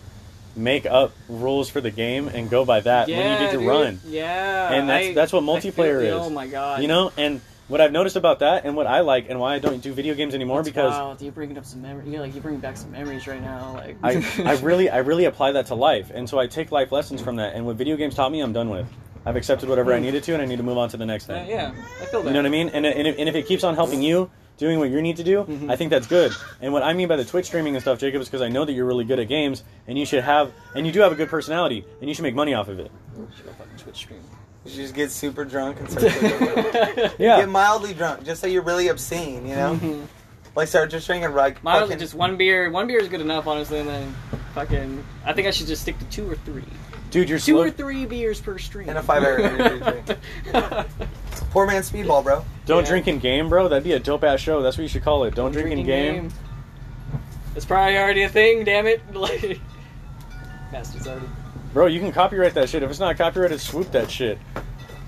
make up rules for the game and go by that when you get to dude. run. Yeah, And that's- I- that's what I feel multiplayer is. Oh my god, You know, and what I've noticed about that and what I like and why I don't do video games anymore That's because wild. you're bringing up some memory. You like you bring back some memories right now. Like I, I really I really apply that to life, and so I take life lessons from that. And what video games taught me, I'm done with. I've accepted whatever I needed to, and I need to move on to the next Uh, thing. yeah, I feel that. You know what I mean? And, and, if, and if it keeps on helping you doing what you need to do, Mhm. I think that's good. And what I mean by the Twitch streaming and stuff, Jacob, is because I know that you're really good at games, and you should have, and you do have a good personality, and you should make money off of it. Should go fucking Twitch stream. You just get super drunk and start yeah. Get mildly drunk, just so you're really obscene, you know? Mhm. Like start just drinking like Mildly, fucking- just one beer. One beer is good enough, honestly. And then fucking, I think I should just stick to two or three. Dude, you're Two slow. or three beers per stream. And a five hour energy drink. Poor man speedball, bro. Don't Yeah. drink in game, bro. That'd be a dope ass show. That's what you should call it. Don't drink in Drinking game. It's probably already a thing. Damn it! Like, bastards already. Bro, you can copyright that shit. If it's not copyrighted, swoop that shit.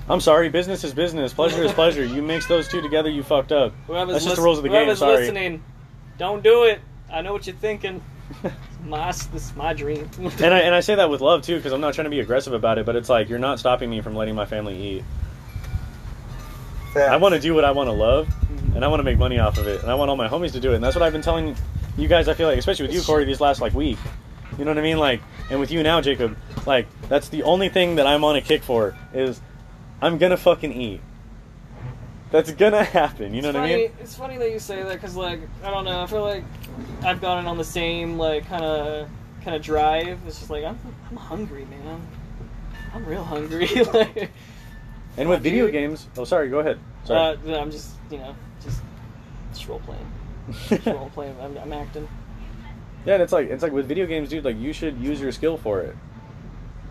I'm sorry, business is business. Pleasure is pleasure. You mix those two together, you fucked up. Whoever's That's just the lis- rules of the game. whoever's Sorry. listening, don't do it. I know what you're thinking. My, this is my dream. And I, and I say that with love too, because I'm not trying to be aggressive about it. But it's like you're not stopping me from letting my family eat. I want to do what I want to love, mm-hmm. and I want to make money off of it, and I want all my homies to do it. And that's what I've been telling you guys. I feel like, especially with you, Corey, these last like week. You know what I mean? Like, and with you now, Jacob. Like, that's the only thing that I'm on a kick for is I'm gonna fucking eat. That's gonna happen. You know it's what funny, I mean? It's funny that you say that because, like, I don't know. I feel like I've gotten on the same like kind of kind of drive. It's just like I'm I'm hungry, man. I'm real hungry. like, And with video dude. games. Oh, sorry. Go ahead. Sorry. uh, I'm just you know just just role playing. Just role playing. I'm, I'm acting. Yeah, and it's like it's like with video games, dude. Like you should use your skill for it.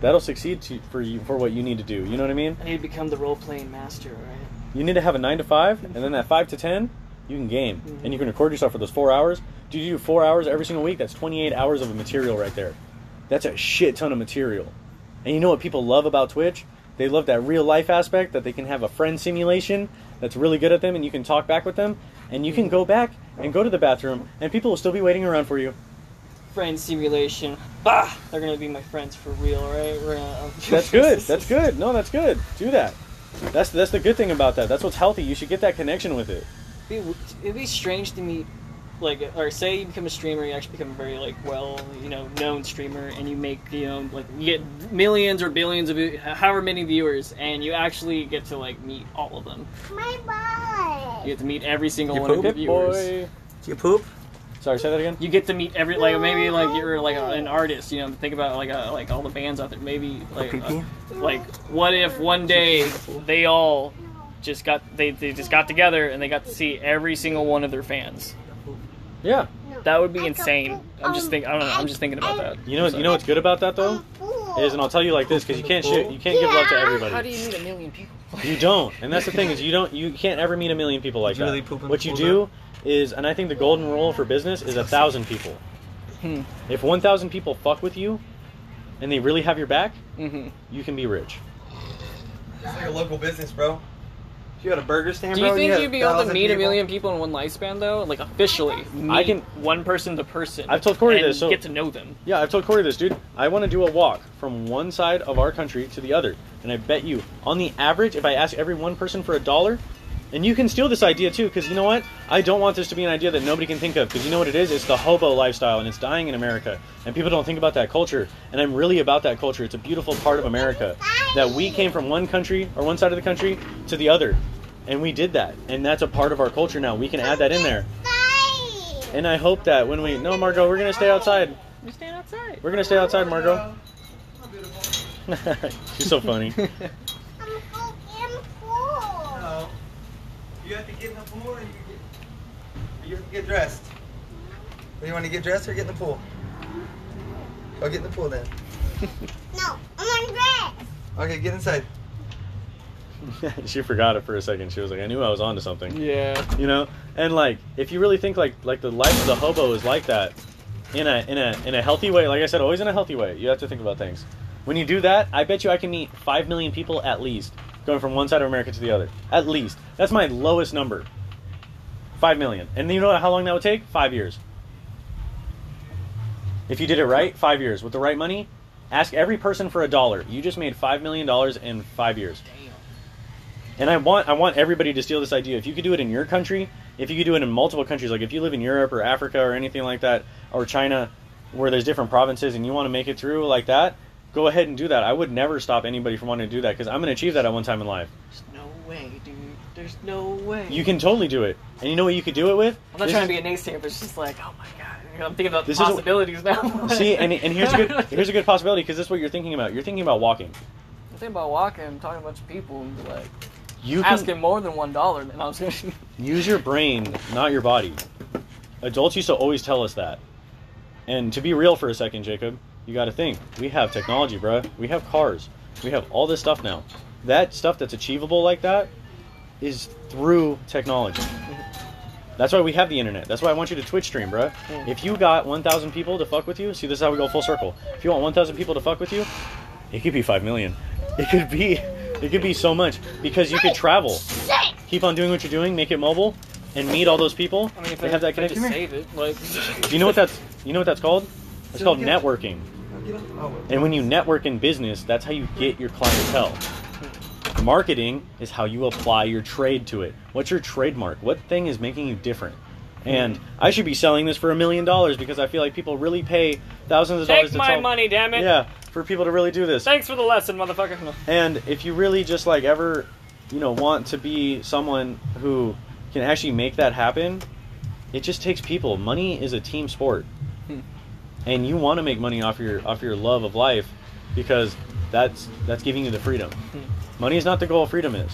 That'll succeed to, for you for what you need to do. You know what I mean? I need to become the role playing master, right? You need to have a nine to five, and then that five to ten, you can game, Mhm. and you can record yourself for those four hours. Do you do four hours every single week? That's twenty eight hours of material right there. That's a shit ton of material. And you know what people love about Twitch? They love that real life aspect that they can have a friend simulation that's really good at them, and you can talk back with them, and you can go back and go to the bathroom, and people will still be waiting around for you. Friend simulation. Bah! They're gonna be my friends for real, right? Gonna, That's good. That's good. No, that's good. Do that. That's that's the good thing about that. That's what's healthy. You should get that connection with it. It'd be, it'd be strange to meet, like, or say you become a streamer, you actually become a very like well, you know, known streamer, and you make, you know, like you get millions or billions of, however many viewers, and you actually get to like meet all of them. My boy. You get to meet every single You one of your viewers. Boy. Do you poop? Sorry, say that again. You get to meet every like maybe like you're like a, an artist, you know. Think about like a, like all the bands out there. Maybe like uh, Pee-pee? like what if one day they all just got they, they just got together and they got to see every single one of their fans. Yeah. That would be insane. I'm just think I don't know. I'm just thinking about that. You know, you know what's good about that though is, and I'll tell you like this because you can't shit, you can't give love to How do everybody. you meet a million people? You don't, and that's the thing is you don't, you can't ever meet a million people like Did you really that. poop in What you the do is, and I think the golden rule for business is a thousand people. Hmm. If one thousand people fuck with you, and they really have your back, hmm you can be rich. It's like a local business, bro. If you had a burger stand, Do you bro, think had you'd be able to 1,000 meet a million people in one lifespan though? Like officially, meet I can- one person to person. I've told Corey and this, so- get to know them. Yeah, I've told Corey this, dude. I want to do a walk from one side of our country to the other. And I bet you, on the average, if I ask every one person for a dollar, and you can steal this idea too, because you know what? I don't want this to be an idea that nobody can think of, because you know what it is? It's the hobo lifestyle, and it's dying in America. And people don't think about that culture. And I'm really about that culture. It's a beautiful part of America. That we came from one country, or one side of the country, to the other. And we did that. And that's a part of our culture now. We can add that in there. And I hope that when we. No, Margot, we're going to stay outside. You stand outside. We're gonna stay outside, Margot. She's so funny. I'm so in pool. No. You have to get in the pool or you get, you have to get dressed. Do you want to get dressed or get in the pool? Go get in the pool then. No, I'm on dress. Okay, get inside. she forgot it for a second. She was like, I knew I was onto something. Yeah. You know? And like, if you really think like like the life of the hobo is like that, in a in a in a healthy way, like I said, always in a healthy way. You have to think about things. When you do that, I bet you I can meet five million people at least, going from one side of America to the other. At least. That's my lowest number. Five million. And you know how long that would take? Five years. If you did it right, five years. With the right money, ask every person for a dollar. You just made five million dollars in five years. Damn. And I want I want everybody to steal this idea. If you could do it in your country, if you could do it in multiple countries, like if you live in Europe or Africa or anything like that, or China, where there's different provinces and you want to make it through like that, go ahead and do that. I would never stop anybody from wanting to do that because I'm going to achieve that at one time in life. There's no way, dude. There's no way. You can totally do it, and you know what you could do it with? I'm not This trying to be a naysayer, but it's just like, oh my god. I'm thinking about This possibilities now. See, and, and here's a good here's a good possibility because this is what you're thinking about. You're thinking about walking. I'm thinking about walking, and talking to a bunch of people, and like You asking more than one dollar. Then I was gonna. use your brain, not your body. Adults used to always tell us that. And to be real for a second, Jacob, you got to think. We have technology, bruh. We have cars. We have all this stuff now. That stuff that's achievable like that is through technology. Mm-hmm. That's why we have the internet. That's why I want you to Twitch stream, bruh. Mm. If you got 1,000 people to fuck with you, see, this is how we go full circle. If you want 1,000 people to fuck with you, it could be 5 million. It could be, it could be so much because you could travel. Keep on doing what you're doing, make it mobile, and meet all those people. I mean, if they I, have that if I connection. save it, like. You know what that's, you know what that's called? It's called networking. Get up. Oh, And when you network in business, that's how you get your clientele. Marketing is how you apply your trade to it. What's your trademark? What thing is making you different? And I should be selling this for a million dollars because I feel like people really pay thousands of dollars Take to my tell- money, damn it. Yeah, for people to really do this. Thanks for the lesson, motherfucker. And if you really just like ever, you know, want to be someone who can actually make that happen, it just takes people. Money is a team sport. Hmm. And you want to make money off your off your love of life because that's that's giving you the freedom. Money is not the goal, freedom is.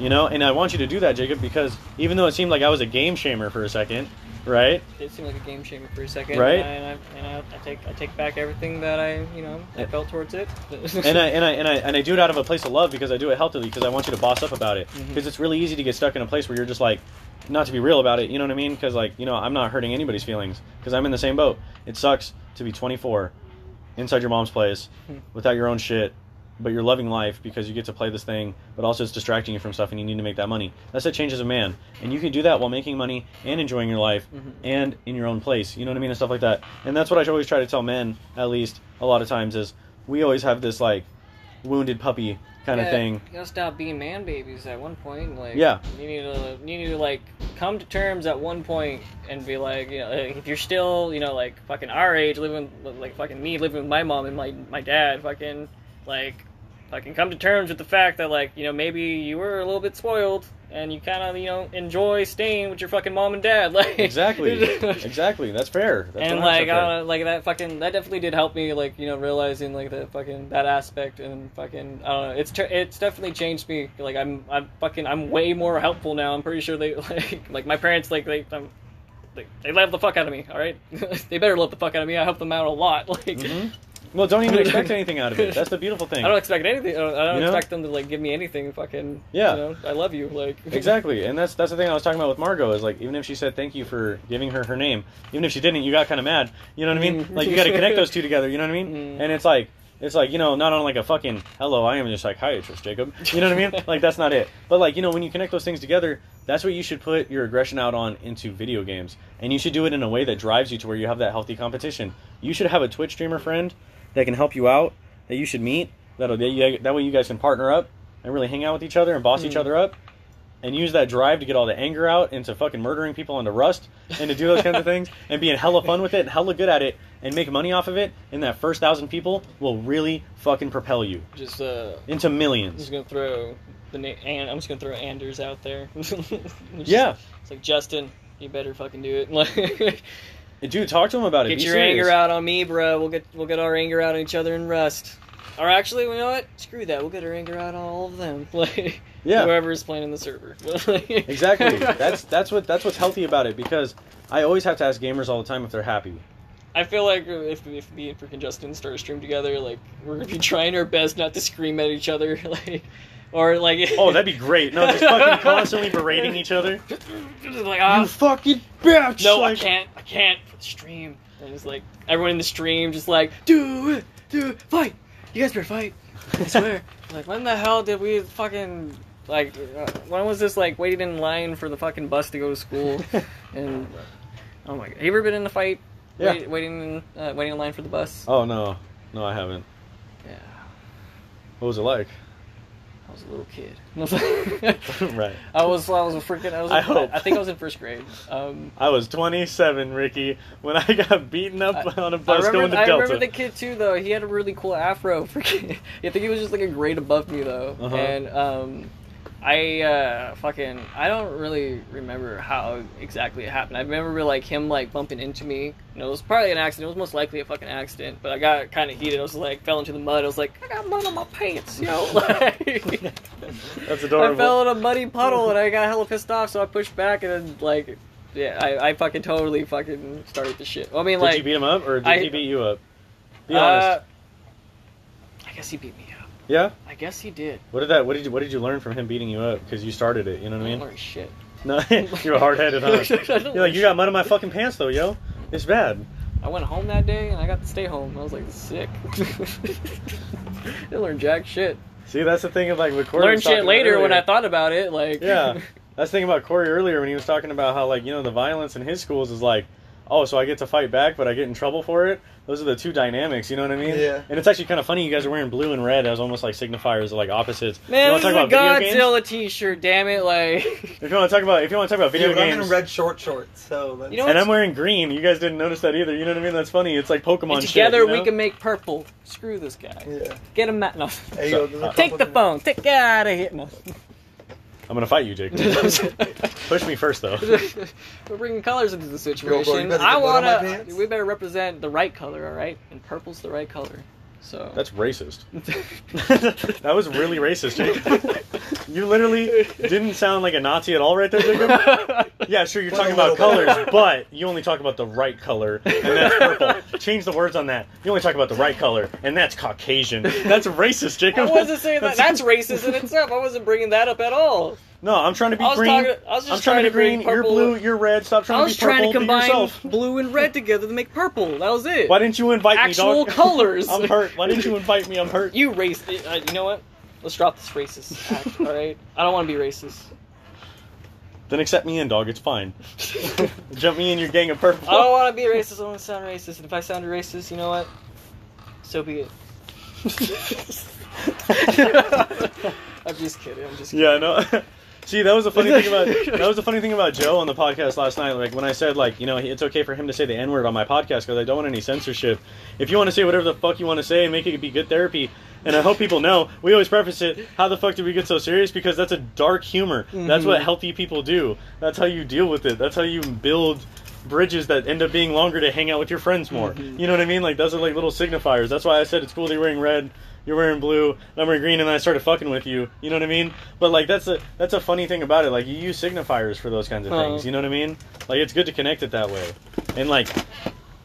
You know, and I want you to do that, Jacob, because even though it seemed like I was a game shamer for a second, right? It seemed like a game shamer for a second, Right. And, I, and, I, and I, I take I take back everything that I you know I felt towards it. and I and I and I and I do it out of a place of love because I do it healthily because I want you to boss up about it because it's really easy to get stuck in a place where you're just like not to be real about it you know what I mean because like you know I'm not hurting anybody's feelings because I'm in the same boat it sucks to be 24 inside your mom's place Hmm. without your own shit but you're loving life because you get to play this thing but also it's distracting you from stuff and you need to make that money that's what changes a man and you can do that while making money and enjoying your life Mhm. and in your own place you know what I mean and stuff like that and that's what I always try to tell men at least a lot of times is we always have this like wounded puppy kind of thing. You gotta stop being man babies at one point. Like, Yeah. you need to you need to like come to terms at one point and be like, you know, if you're still, you know, like fucking our age, living like fucking me living with my mom and my my dad, fucking like fucking come to terms with the fact that like you know maybe you were a little bit spoiled and you kind of you know enjoy staying with your fucking mom and dad like Exactly. exactly. That's fair. That's and 100% like I don't know, like that fucking that definitely did help me like you know realizing like that fucking that aspect and fucking I don't know it's it's definitely changed me like I'm I'm fucking I'm way more helpful now I'm pretty sure they like like my parents like they um, they, they love the fuck out of me all right they better love the fuck out of me I help them out a lot like Mhm. Well, don't even expect anything out of it. That's the beautiful thing. I don't expect anything I don't, I don't You know? expect them to like give me anything fucking Yeah. you know I love you like Exactly, and that's that's the thing I was talking about with Margot is like even if she said thank you for giving her her name, even if she didn't, you got kind of mad. You know what I mean? Mm. Like you got to connect those two together. You know what I mean? Mm. And it's like it's like you know not on like a fucking hello I am a psychiatrist Jacob. You know what I mean? like that's not it. But like you know when you connect those things together, that's what you should put your aggression out on into video games, and you should do it in a way that drives you to where you have that healthy competition. You should have a Twitch streamer friend that can help you out that you should meet. That'll that, you, that way you guys can partner up and really hang out with each other and boss each Mm. other up and use that drive to get all the anger out into fucking murdering people into rust and to do those kinds of things and being hella fun with it and hella good at it and make money off of it and that first thousand people will really fucking propel you just uh into I'm millions just gonna throw the name and I'm just gonna throw Anders out there It's just- yeah it's like Justin you better fucking do it dude talk to him about it Get Be your serious. anger out on me, bro. We'll get we'll get our anger out on each other and Rust. Or actually, you know what? Screw that. We'll get our anger out on all of them. Like Yeah. whoever is playing in the server. exactly that's that's what that's what's healthy about it because i always have to ask gamers all the time if they're happy I feel like if if me and freaking Justin start a stream together, like we're gonna be trying our best not to scream at each other, like or like oh that'd be great no just fucking constantly berating each other like you ah, fucking bitch no, I can't, I can't for the stream. And it's like everyone in the stream just like do it, do fight. You guys better fight. I swear. like when the hell did we fucking like? Uh, when was this like waiting in line for the fucking bus to go to school? and oh my god, have you ever been in a fight? Yeah. Wait, waiting, in, uh, waiting in line for the bus. oh no no i haven't Yeah, what was it like I was a little kid. right I was, I was a freaking. I was. I I, hope. I think I was in first grade. Um, I was 27, Ricky, when I got beaten up I- on a bus going remember, to I Delta. remember the kid too, though. He had a really cool afro. Freaking, I think he was just like a grade above me, though. Uh-huh. And um, I uh, fucking, I don't really remember how exactly it happened. I remember like him like bumping into me. You know, it was probably an accident. It was most likely a fucking accident. But I got kind of heated. I was like, fell into the mud. I was like, I got mud on my pants, yo. Like, That's adorable. I fell in a muddy puddle and I got hella pissed off. So I pushed back and then like. Yeah, I, I fucking totally fucking started the shit. I mean, did like, you beat him up, or did I- he beat you up? Be uh, honest. I guess he beat me up. Yeah. I guess he did. What did that? What did you? What did you learn from him beating you up? Because you started it. You know what I I mean? learn shit. No, you're hard headed, huh? I You're learn like, you got mud in my fucking pants, though, yo. It's bad. I went home that day and I got to stay home. I was like sick. Didn't learn jack shit. See, that's the thing of like Corey Learned shit later when. I thought about it. Like Yeah, that's the thing about Corey earlier when he was talking about how like you know the violence in his schools is like, oh, so I get to fight back, but I get in trouble for it. Those are the two dynamics. You know what I mean? Yeah. And it's actually kind of funny. You guys are wearing blue and red as almost like signifiers of like opposites. Man, you want is to a talk about video games? Godzilla T-shirt. Damn it! Like, If you want to talk about if you want to talk about video Dude, I'm games, in red short shorts, so that's, You know and I'm wearing green. You guys didn't notice that either. You know what I mean? That's funny. It's like Pokemon. and shit, together you know? we can make purple. Screw this guy. yeah. Get him out. No. There you So, a uh, Take the phone. Take get out of here. No. I'm gonna fight you, Jake. Push me first, though. We're bringing colors into the situation. bro, you I get blood on my wanna. We better represent the right color, all right? And purple's the right color. So. That's racist. that was really racist, Jacob. You literally didn't sound like a Nazi at all right there, Jacob. Yeah, sure, you're talking about colors, but you only talk about the right color, and that's purple. Change the words on that. You only talk about the right color, and that's Caucasian. That's racist, Jacob. I wasn't saying that. That's racist in itself. I wasn't bringing that up at all. No, I'm trying to be I was green. talking- I was just I'm trying, to be bring green. You're blue. You're red. Stop trying I was to be purple. trying to combine yourself. blue and red together to make purple. That was it. Why didn't you invite Actual me, dog? Actual colors. I'm hurt. Why didn't you invite me? I'm hurt. You race. Uh, you know what? Let's drop this racist act. all right. I don't want to be racist. Then accept me in, dog. It's fine. Jump me in your gang of purple. I don't want to be racist. I want to sound racist. And if I sound racist, you know what? So be it. I'm just kidding. I'm just kidding. Yeah, no. See, that was the funny thing about that was the funny thing about Joe on the podcast last night. Like when I said, like you know, it's okay for him to say the n word on my podcast because I don't want any censorship. If you want to say whatever the fuck you want to say and make it be good therapy, And I hope people know. We always preface it. How the fuck did we get so serious? Because that's a dark humor. That's what healthy people do. That's how you deal with it. That's how you build bridges that end up being longer to hang out with your friends more. You know what I mean? Like those are like little signifiers. That's why I said it's cool that you're wearing red. You're wearing blue, and I'm wearing green, and I started fucking with you. You know what I mean? But like that's a that's a funny thing about it. Like you use signifiers for those kinds of Uh-huh. things. You know what I mean? Like it's good to connect it that way. And like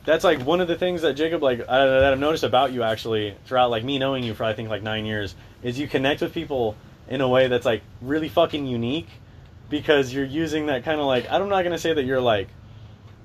that's like one of the things that Jacob like uh, that I've noticed about you actually throughout like me knowing you for I think like nine years is you connect with people in a way that's like really fucking unique because you're using that kind of like I'm not gonna say that you're like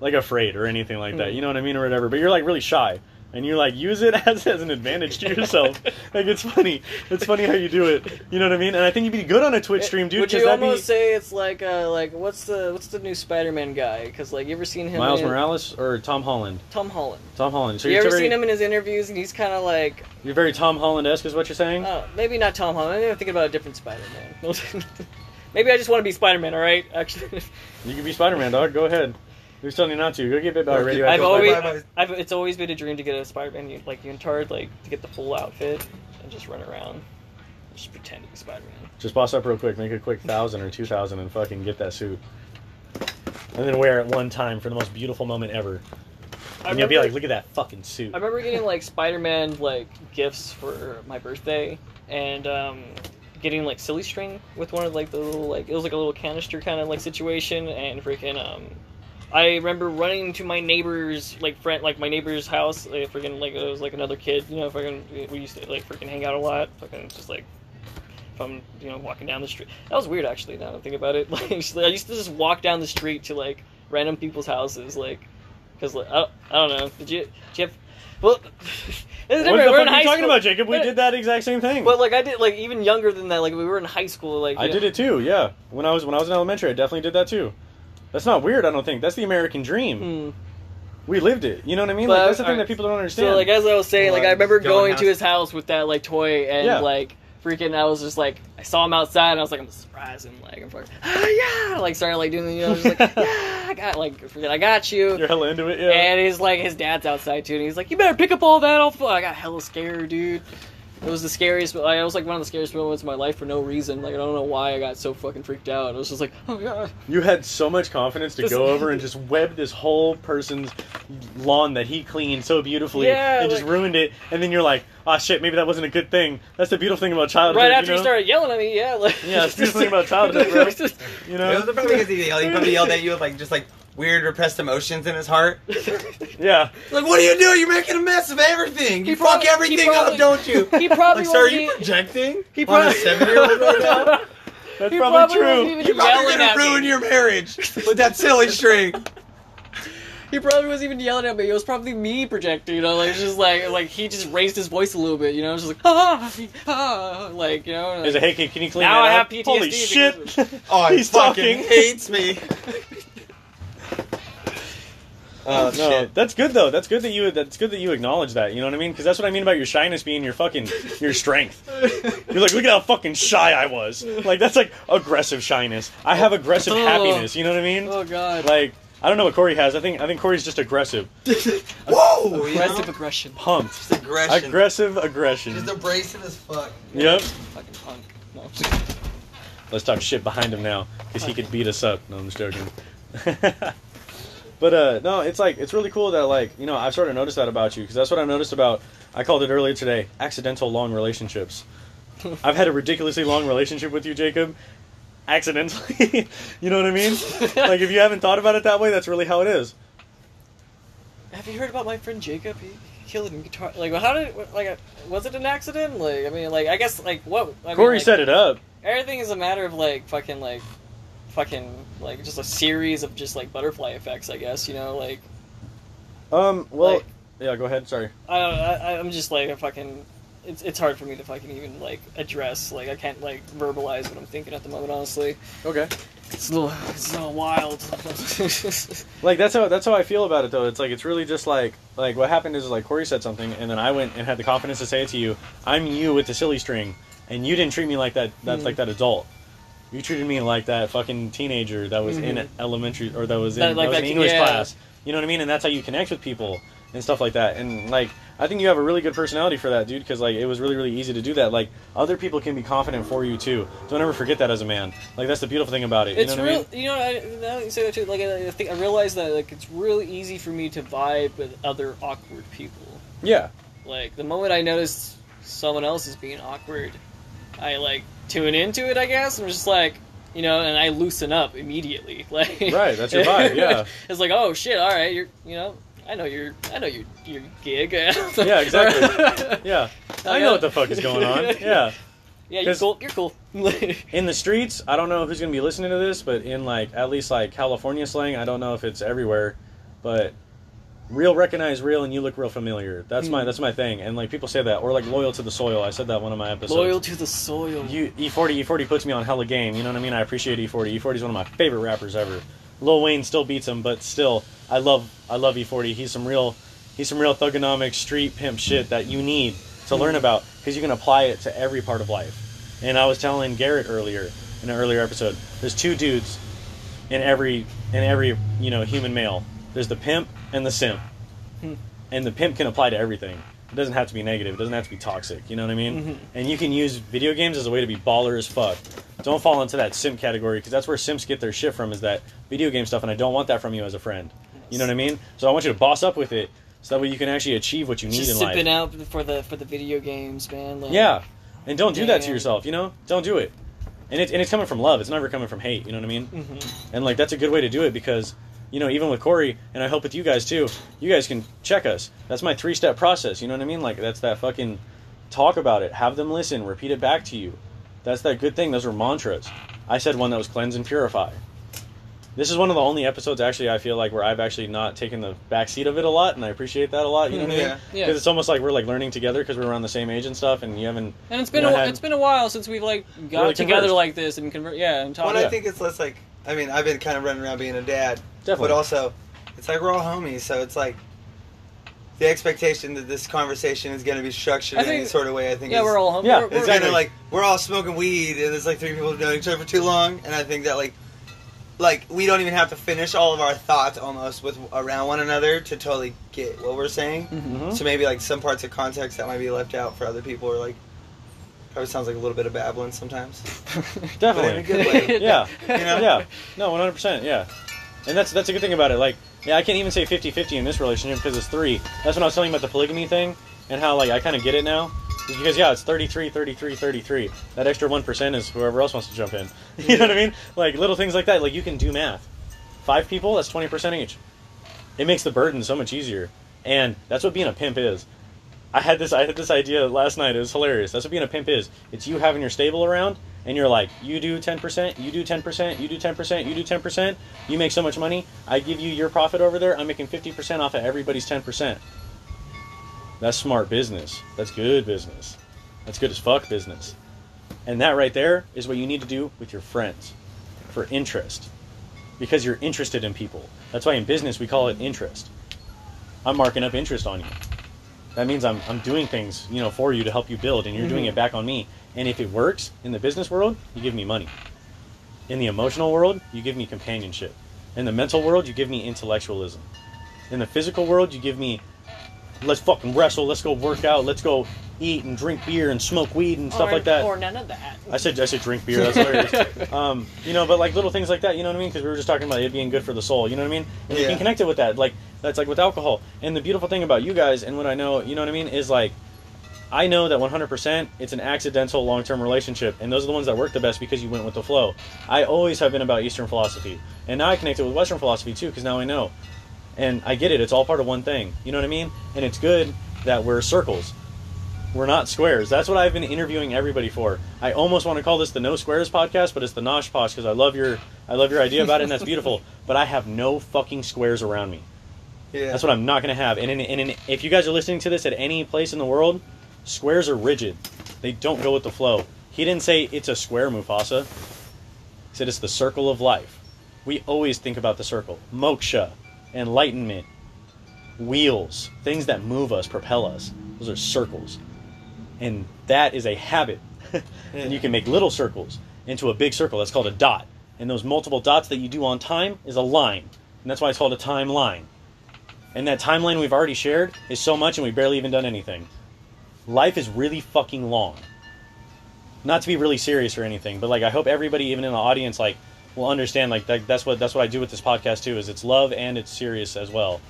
like afraid or anything like that Mm. you know what I mean or whatever but you're like really shy and you like use it as, as an advantage to yourself like it's funny it's funny how you do it you know what I mean and I think you'd be good on a Twitch stream dude Would because you almost be say it's like uh like what's the what's the new Spider-Man guy? Because like you ever seen him? Miles in, Morales or Tom Holland Tom Holland. Tom Holland so you ever very, seen him in his interviews and he's kind of like you're very Tom Holland-esque is what you're saying uh, maybe not Tom Holland. Maybe I'm thinking about a different Spider-Man. maybe I just want to be Spider-Man. All right, actually. You can be Spider Man, dog. Go ahead. Who's telling me not to? Go get bit by a Or radio. I've always, bye bye. I've, it's always been a dream to get a Spider-Man u- like unitard, like to get the full outfit and just run around, just pretend to be Spider-Man. Just boss up real quick. Make a quick thousand or two thousand and fucking get that suit. And then wear it one time for the most beautiful moment ever. I And you'll be like, look at that fucking suit. I remember getting like Spider-Man like gifts for my birthday, and um, getting like silly string with one of like the little like it was like a little canister kind of like situation, and freaking um, I remember running to my neighbor's like friend like my neighbor's house, like freaking like it was like another kid, you know, fucking we used to like freaking hang out a lot, fucking just like. If I'm, you know, walking down the street, that was weird actually. Now that I think about it, like I used to just walk down the street to like random people's houses, like, because like, I, I don't know. Did you, did you have, well, it's what the We're fuck are you talking about, Jacob? We did that exact same thing. But like I did, like even younger than that. Like we were in high school. Like I you did it too. Yeah, when I was when I was in elementary, I definitely did that too. That's not weird. I don't think that's the American dream. Hmm. We lived it. You know what I mean? But, like that's the thing alright, that people don't understand. So like as I was saying, like I remember Going going to his house with that like toy and Yeah. like freaking. I was just like I saw him outside and I was like I'm surprised him. Like I'm like ah yeah, like started like doing the you know just like yeah I got like freaking I got you. You're hella into it. Yeah. And he's like, his dad's outside too, and he's like, "You better pick up all that." I'll I got hella scared, dude. It was the scariest. Like, it was like one of the scariest moments of my life for no reason. Like I don't know why I got so fucking freaked out. It was just like, oh god. You had so much confidence to Just- go over and just web this whole person's lawn that he cleaned so beautifully Yeah, and just ruined it. And then you're like, oh shit, maybe that wasn't a good thing. That's the beautiful thing about childhood. Right after you he know? started yelling at me, yeah, like Yeah, it's the beautiful thing about childhood, bro. It was just- You It know? was probably because he yelled. He probably yelled at you with like just like weird repressed emotions in his heart. Yeah. Like, what are you doing? You're making a mess of everything. You He fuck everything probably- up, don't you? he probably Like, sir, are wasn't you projecting? He on a probably- seven-year-old right now? That's He probably, probably true. wasn't You're probably yelling gonna at me. ruin your marriage with that silly string. He probably wasn't even yelling at me. It was probably me projecting. You know, like just like like he just raised his voice a little bit. You know, just like ah, ah like you know. Is Like, it, hey, kid, can you clean Now that I up? have PTSD Holy shit. of Oh, he He's fucking talking. hates me. Oh No, shit. that's good though. That's good that you. That's good that you acknowledge that. You know what I mean? Because that's what I mean about your shyness being your fucking your strength. You're like, look at how fucking shy I was. Like that's like aggressive shyness. I have aggressive Oh. happiness. You know what I mean? oh god. Like I don't know what Corey has. I think I think Corey's just aggressive, Whoa! You Aggressive know? aggression. pumped, Just aggression. aggressive aggression. Just abrasive as fuck. Yep. Fucking punk. No. Let's talk shit behind him now, because he could beat us up. No, I'm just joking. but uh, no, it's like it's really cool that like you know I've sort of noticed that about you because that's what I noticed about. I called it earlier today. Accidental long relationships. I've had a ridiculously long relationship with you, Jacob. Accidentally, you know what I mean? like if you haven't thought about it that way, that's really how it is. Have you heard about my friend Jacob? He killed a guitar. Like, how did like was it an accident? Like, I mean, like I guess like what? I mean, Corey like, set it up. Everything is a matter of like fucking like fucking like just a series of just like butterfly effects. I guess you know like Um. Well. Like- yeah. Go ahead. Sorry. I don't. I, I'm just like a fucking. It's it's hard for me to fucking even like address. Like I can't like verbalize what I'm thinking at the moment. Honestly, Okay. it's a little it's a little wild. Like that's how that's how I feel about it though. It's like it's really just like like what happened is like Corey said something and then I went and had the confidence to say it to you. I'm you with the silly string, and you didn't treat me like that. That's Mhm. like that adult. You treated me like that fucking teenager that was in Mhm. elementary or that was in, That- that, was in English yeah. class. You know what I mean? And that's how you connect with people. and stuff like that. And like, I think you have a really good personality for that, dude. Because like, it was really, really easy to do that. Like, other people can be confident for you too. Don't ever forget that as a man. Like, that's the beautiful thing about it. You It's know what I real, mean? you know. I, now you say that too, like I, I think I realize that like it's really easy for me to vibe with other awkward people. Yeah. Like the moment I notice someone else is being awkward, I like tune into it. I guess I'm just like, you know, and I loosen up immediately. Like, Right, that's your vibe, yeah. it's like, oh shit, all right, you're, you know, I know your, I know your your gig. Yeah, exactly. Yeah. I know what the fuck is going on. Yeah. Yeah, you're cool. You're cool. in the streets i don't know who's going to be listening to this but in like at least like california slang i don't know if it's everywhere but real recognize real and you look real familiar that's my Hmm. that's my thing and like people say that or like loyal to the soil i said that one of my episodes Loyal to the soil. you E E40 E40 puts me on hella game. You know what I mean? I appreciate E E40. E40 is one of my favorite rappers ever. Lil Wayne still beats him, but still, I love I love E40. He's some real he's some real thugonomic street pimp shit that you need to learn about because you can apply it to every part of life. And I was telling Garrett earlier in an earlier episode. There's two dudes in every in every you know human male. There's the pimp and the simp, and the pimp can apply to everything. It doesn't have to be negative. It doesn't have to be toxic. You know what I mean? And you can use video games as a way to be baller as fuck. Don't fall into that simp category because that's where simps get their shit from. Is that video game stuff, and I don't want that from you as a friend. You know what I mean? So I want you to boss up with it, so that way you can actually achieve what you need Just in life. sipping out for the for the video games, man. Like, Yeah, and don't do that to yourself. You know, don't do it. And it's and it's coming from love. It's never coming from hate. You know what I mean? Mm-hmm. And like that's a good way to do it because you know even with Corey and I hope with you guys too. You guys can check us. That's my three step process. You know what I mean? Like that's that fucking talk about it. Have them listen. Repeat it back to you. That's that good thing. Those are mantras. I said one that was cleanse and purify. This is one of the only episodes actually I feel like where I've actually not taken the backseat of it a lot, and I appreciate that a lot. You know what I mean? Yeah. Yeah. Because it's almost like we're like learning together because we're around the same age and stuff, and you haven't. And it's been you know, a, had- it's been a while since we've like got Really together conversed. like this and convert. Yeah, and talk. Well, yeah. I think it's less like I mean I've been kind of running around being a dad, Definitely. but also it's like we're all homies, so it's like the expectation that this conversation is going to be structured I in any sort of way. I think yeah, is, we're all home. Yeah, we're, we're, It's exactly. kind of like we're all smoking weed, and there's like three people who've known each other for too long, and I think that like, like we don't even have to finish all of our thoughts almost with around one another to totally get what we're saying. Mhm. So maybe like some parts of context that might be left out for other people, or like probably sounds like a little bit of babbling sometimes. But in a Definitely. good way. yeah. You know? Yeah. No, 100%. Yeah. And that's that's a good thing about it. Like, yeah, I can't even say 50-50 in this relationship because it's three. That's when I was telling you about the polygamy thing and how like I kind of get it now. Because yeah, it's 33, 33, 33. That extra 1% is whoever else wants to jump in. You know what I mean? Like little things like that. Like you can do math. Five people, that's 20% each. It makes the burden so much easier. And that's what being a pimp is. I had this I had this idea last night. It was hilarious. That's what being a pimp is. It's you having your stable around and you're like, you do 10%, you do 10%, you do 10%, you do 10%. You make so much money. I give you your profit over there. I'm making 50% off of everybody's 10%. That's smart business. That's good business. That's good as fuck business. And that right there is what you need to do with your friends for interest. Because you're interested in people. That's why in business we call it interest. I'm marking up interest on you. That means I'm, I'm doing things, you know, for you to help you build and you're doing it back on me. And if it works in the business world, you give me money. In the emotional world, you give me companionship. In the mental world, you give me intellectualism. In the physical world, you give me let's fucking wrestle, let's go work out, let's go eat and drink beer and smoke weed and stuff or, like that. or none of that. I said I said drink beer. That's hilarious. um, you know, but like little things like that. You know what I mean? Because we were just talking about it being good for the soul. You know what I mean? And you can connect it with that. Like that's like with alcohol. And the beautiful thing about you guys and what I know, you know what I mean, is like I know that 100% it's an accidental long-term relationship, and those are the ones that work the best because you went with the flow. I always have been about Eastern philosophy, and now I connect it with Western philosophy too because now I know, and I get it. It's all part of one thing. You know what I mean? And it's good that we're circles. We're not squares. That's what I've been interviewing everybody for. I almost want to call this the No Squares podcast, but it's the Gnoshposh because I love your I love your idea about it, and that's beautiful. But I have no fucking squares around me. That's what I'm not going to have. And, in, in, if you guys are listening to this at any place in the world, squares are rigid. They don't go with the flow. He didn't say it's a square, Mufasa. He said it's the circle of life. We always think about the circle. Moksha, enlightenment, wheels, things that move us, propel us. Those are circles. And that is a habit. and you can make little circles into a big circle. That's called a dot. And those multiple dots that you do on time is a line. And that's why it's called a timeline. And that timeline we've already shared is so much, and we've barely even done anything. Life is really fucking long. Not to be really serious or anything, but like I hope everybody, even in the audience, like will understand. Like that, that's what that's what I do with this podcast too. Is it's love and it's serious as well.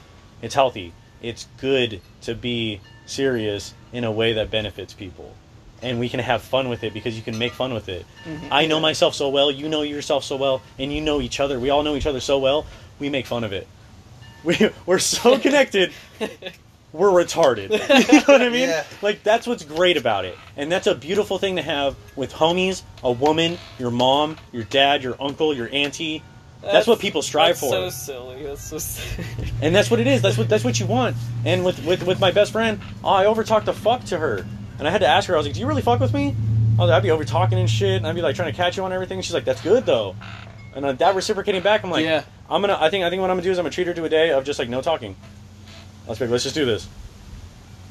It's healthy. It's good to be serious in a way that benefits people. And we can have fun with it because you can make fun with it. Mm-hmm. I know myself so well, you know yourself so well, and you know each other. We all know each other so well, we make fun of it. We, we're so connected, we're retarded. you know what I mean? Yeah. Like, that's what's great about it. And that's a beautiful thing to have with homies, a woman, your mom, your dad, your uncle, your auntie. That's, what people strive that's for So silly. That's so silly. and that's what it is. That's what that's what you want. And with with, with my best friend, oh, I over talked the fuck to her, and I had to ask her. I was like, "Do you really fuck with me?" I was, I'd be over talking and shit, and I'd be like trying to catch you on everything. She's like, "That's good though," and uh, that reciprocating back, I'm like, Yeah. I'm gonna. I think I think what I'm gonna do is I'm gonna treat her to a day of just like no talking. Let's be, let's just do this.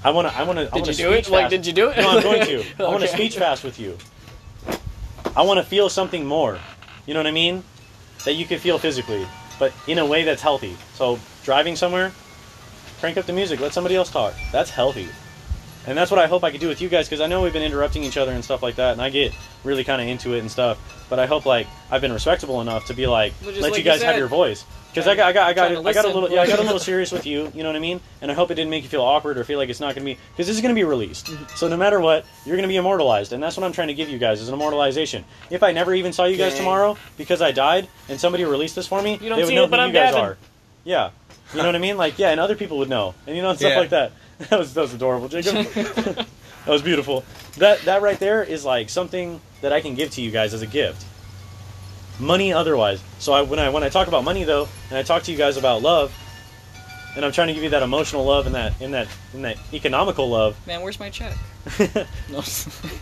I wanna I wanna I Did wanna you do it? speech Like, did you do it? No, I'm going to. I want to Okay. speech fast with you. I want to feel something more. You know what I mean? That you can feel physically, but in a way that's healthy. So driving somewhere, crank up the music, let somebody else talk. That's healthy. And that's what I hope I could do with you guys because I know we've been interrupting each other and stuff like that, and I get really kind of into it and stuff. But I hope like I've been respectable enough to be like, Well, let like you you guys have your voice. Because I got, I got, I got, I got a little, yeah, I got a little serious with you. You know what I mean? And I hope it didn't make you feel awkward or feel like it's not going to be because this is going to be released. Mm-hmm. So no matter what, you're going to be immortalized, and that's what I'm trying to give you guys is an immortalization. If I never even saw you guys Dang. tomorrow because I died and somebody released this for me, You don't they would see know it, but who I'm you guys Gavin. are. Yeah, you know what I mean? Like yeah, and other people would know, and you know and stuff Yeah. like that. That was that was adorable, Jacob. that was beautiful. That that right there is like something that I can give to you guys as a gift. Money otherwise. So I, when I when I talk about money though, and I talk to you guys about love, and I'm trying to give you that emotional love and that in that in that economical love. Man, where's my check? No.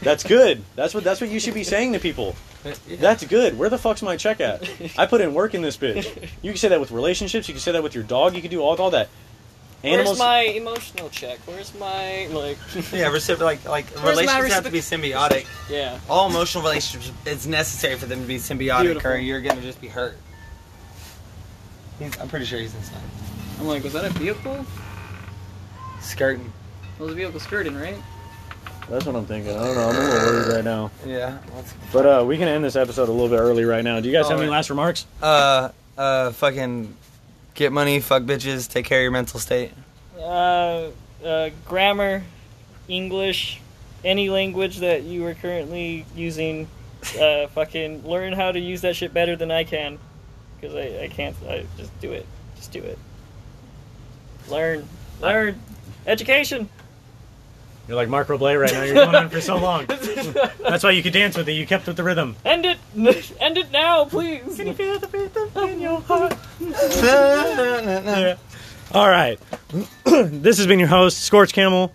That's good. That's what that's what you should be saying to people. That's good. Where the fuck's my check at? I put in work in this bitch. You can say that with relationships. You can say that with your dog. You can do all all that. Animals. Where's my emotional check? Where's my like? Yeah, recipro- like like Where's my relationships have to be symbiotic. yeah. All emotional relationships, it's necessary for them to be symbiotic, Beautiful. or you're gonna just be hurt. He's, I'm pretty sure he's inside. I'm like, was that a vehicle? Skirting. It was a vehicle skirting, right? That's what I'm thinking. I don't know. I'm a little worried right now. Yeah. Let's, But uh, we can end this episode a little bit early right now. Do you guys have any Alright. last remarks? uh, uh, fucking get money, fuck bitches, take care of your mental state. Uh, uh, grammar, English, any language that you are currently using. Uh, fucking learn how to use that shit better than I can, because I, I can't. I just do it. Just do it. Learn, learn, education. You're like Mark Roble right now. You're going on for so long. That's why you could dance with it. You kept with the rhythm. End it! End it now, please! Can you feel the rhythm in your heart? Yeah. All right. this has been your host, Scorch Camel.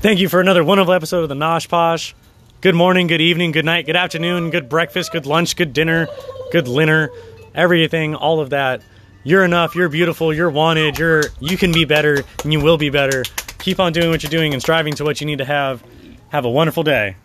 Thank you for another wonderful episode of the Gnoshposh. Good morning, good evening, good night, good afternoon, good breakfast, good lunch, good dinner, good dinner, everything, all of that. You're enough, you're beautiful, you're wanted, you're you can be better, and you will be better. Keep on doing what you're doing and striving to what you need to have. Have a wonderful day.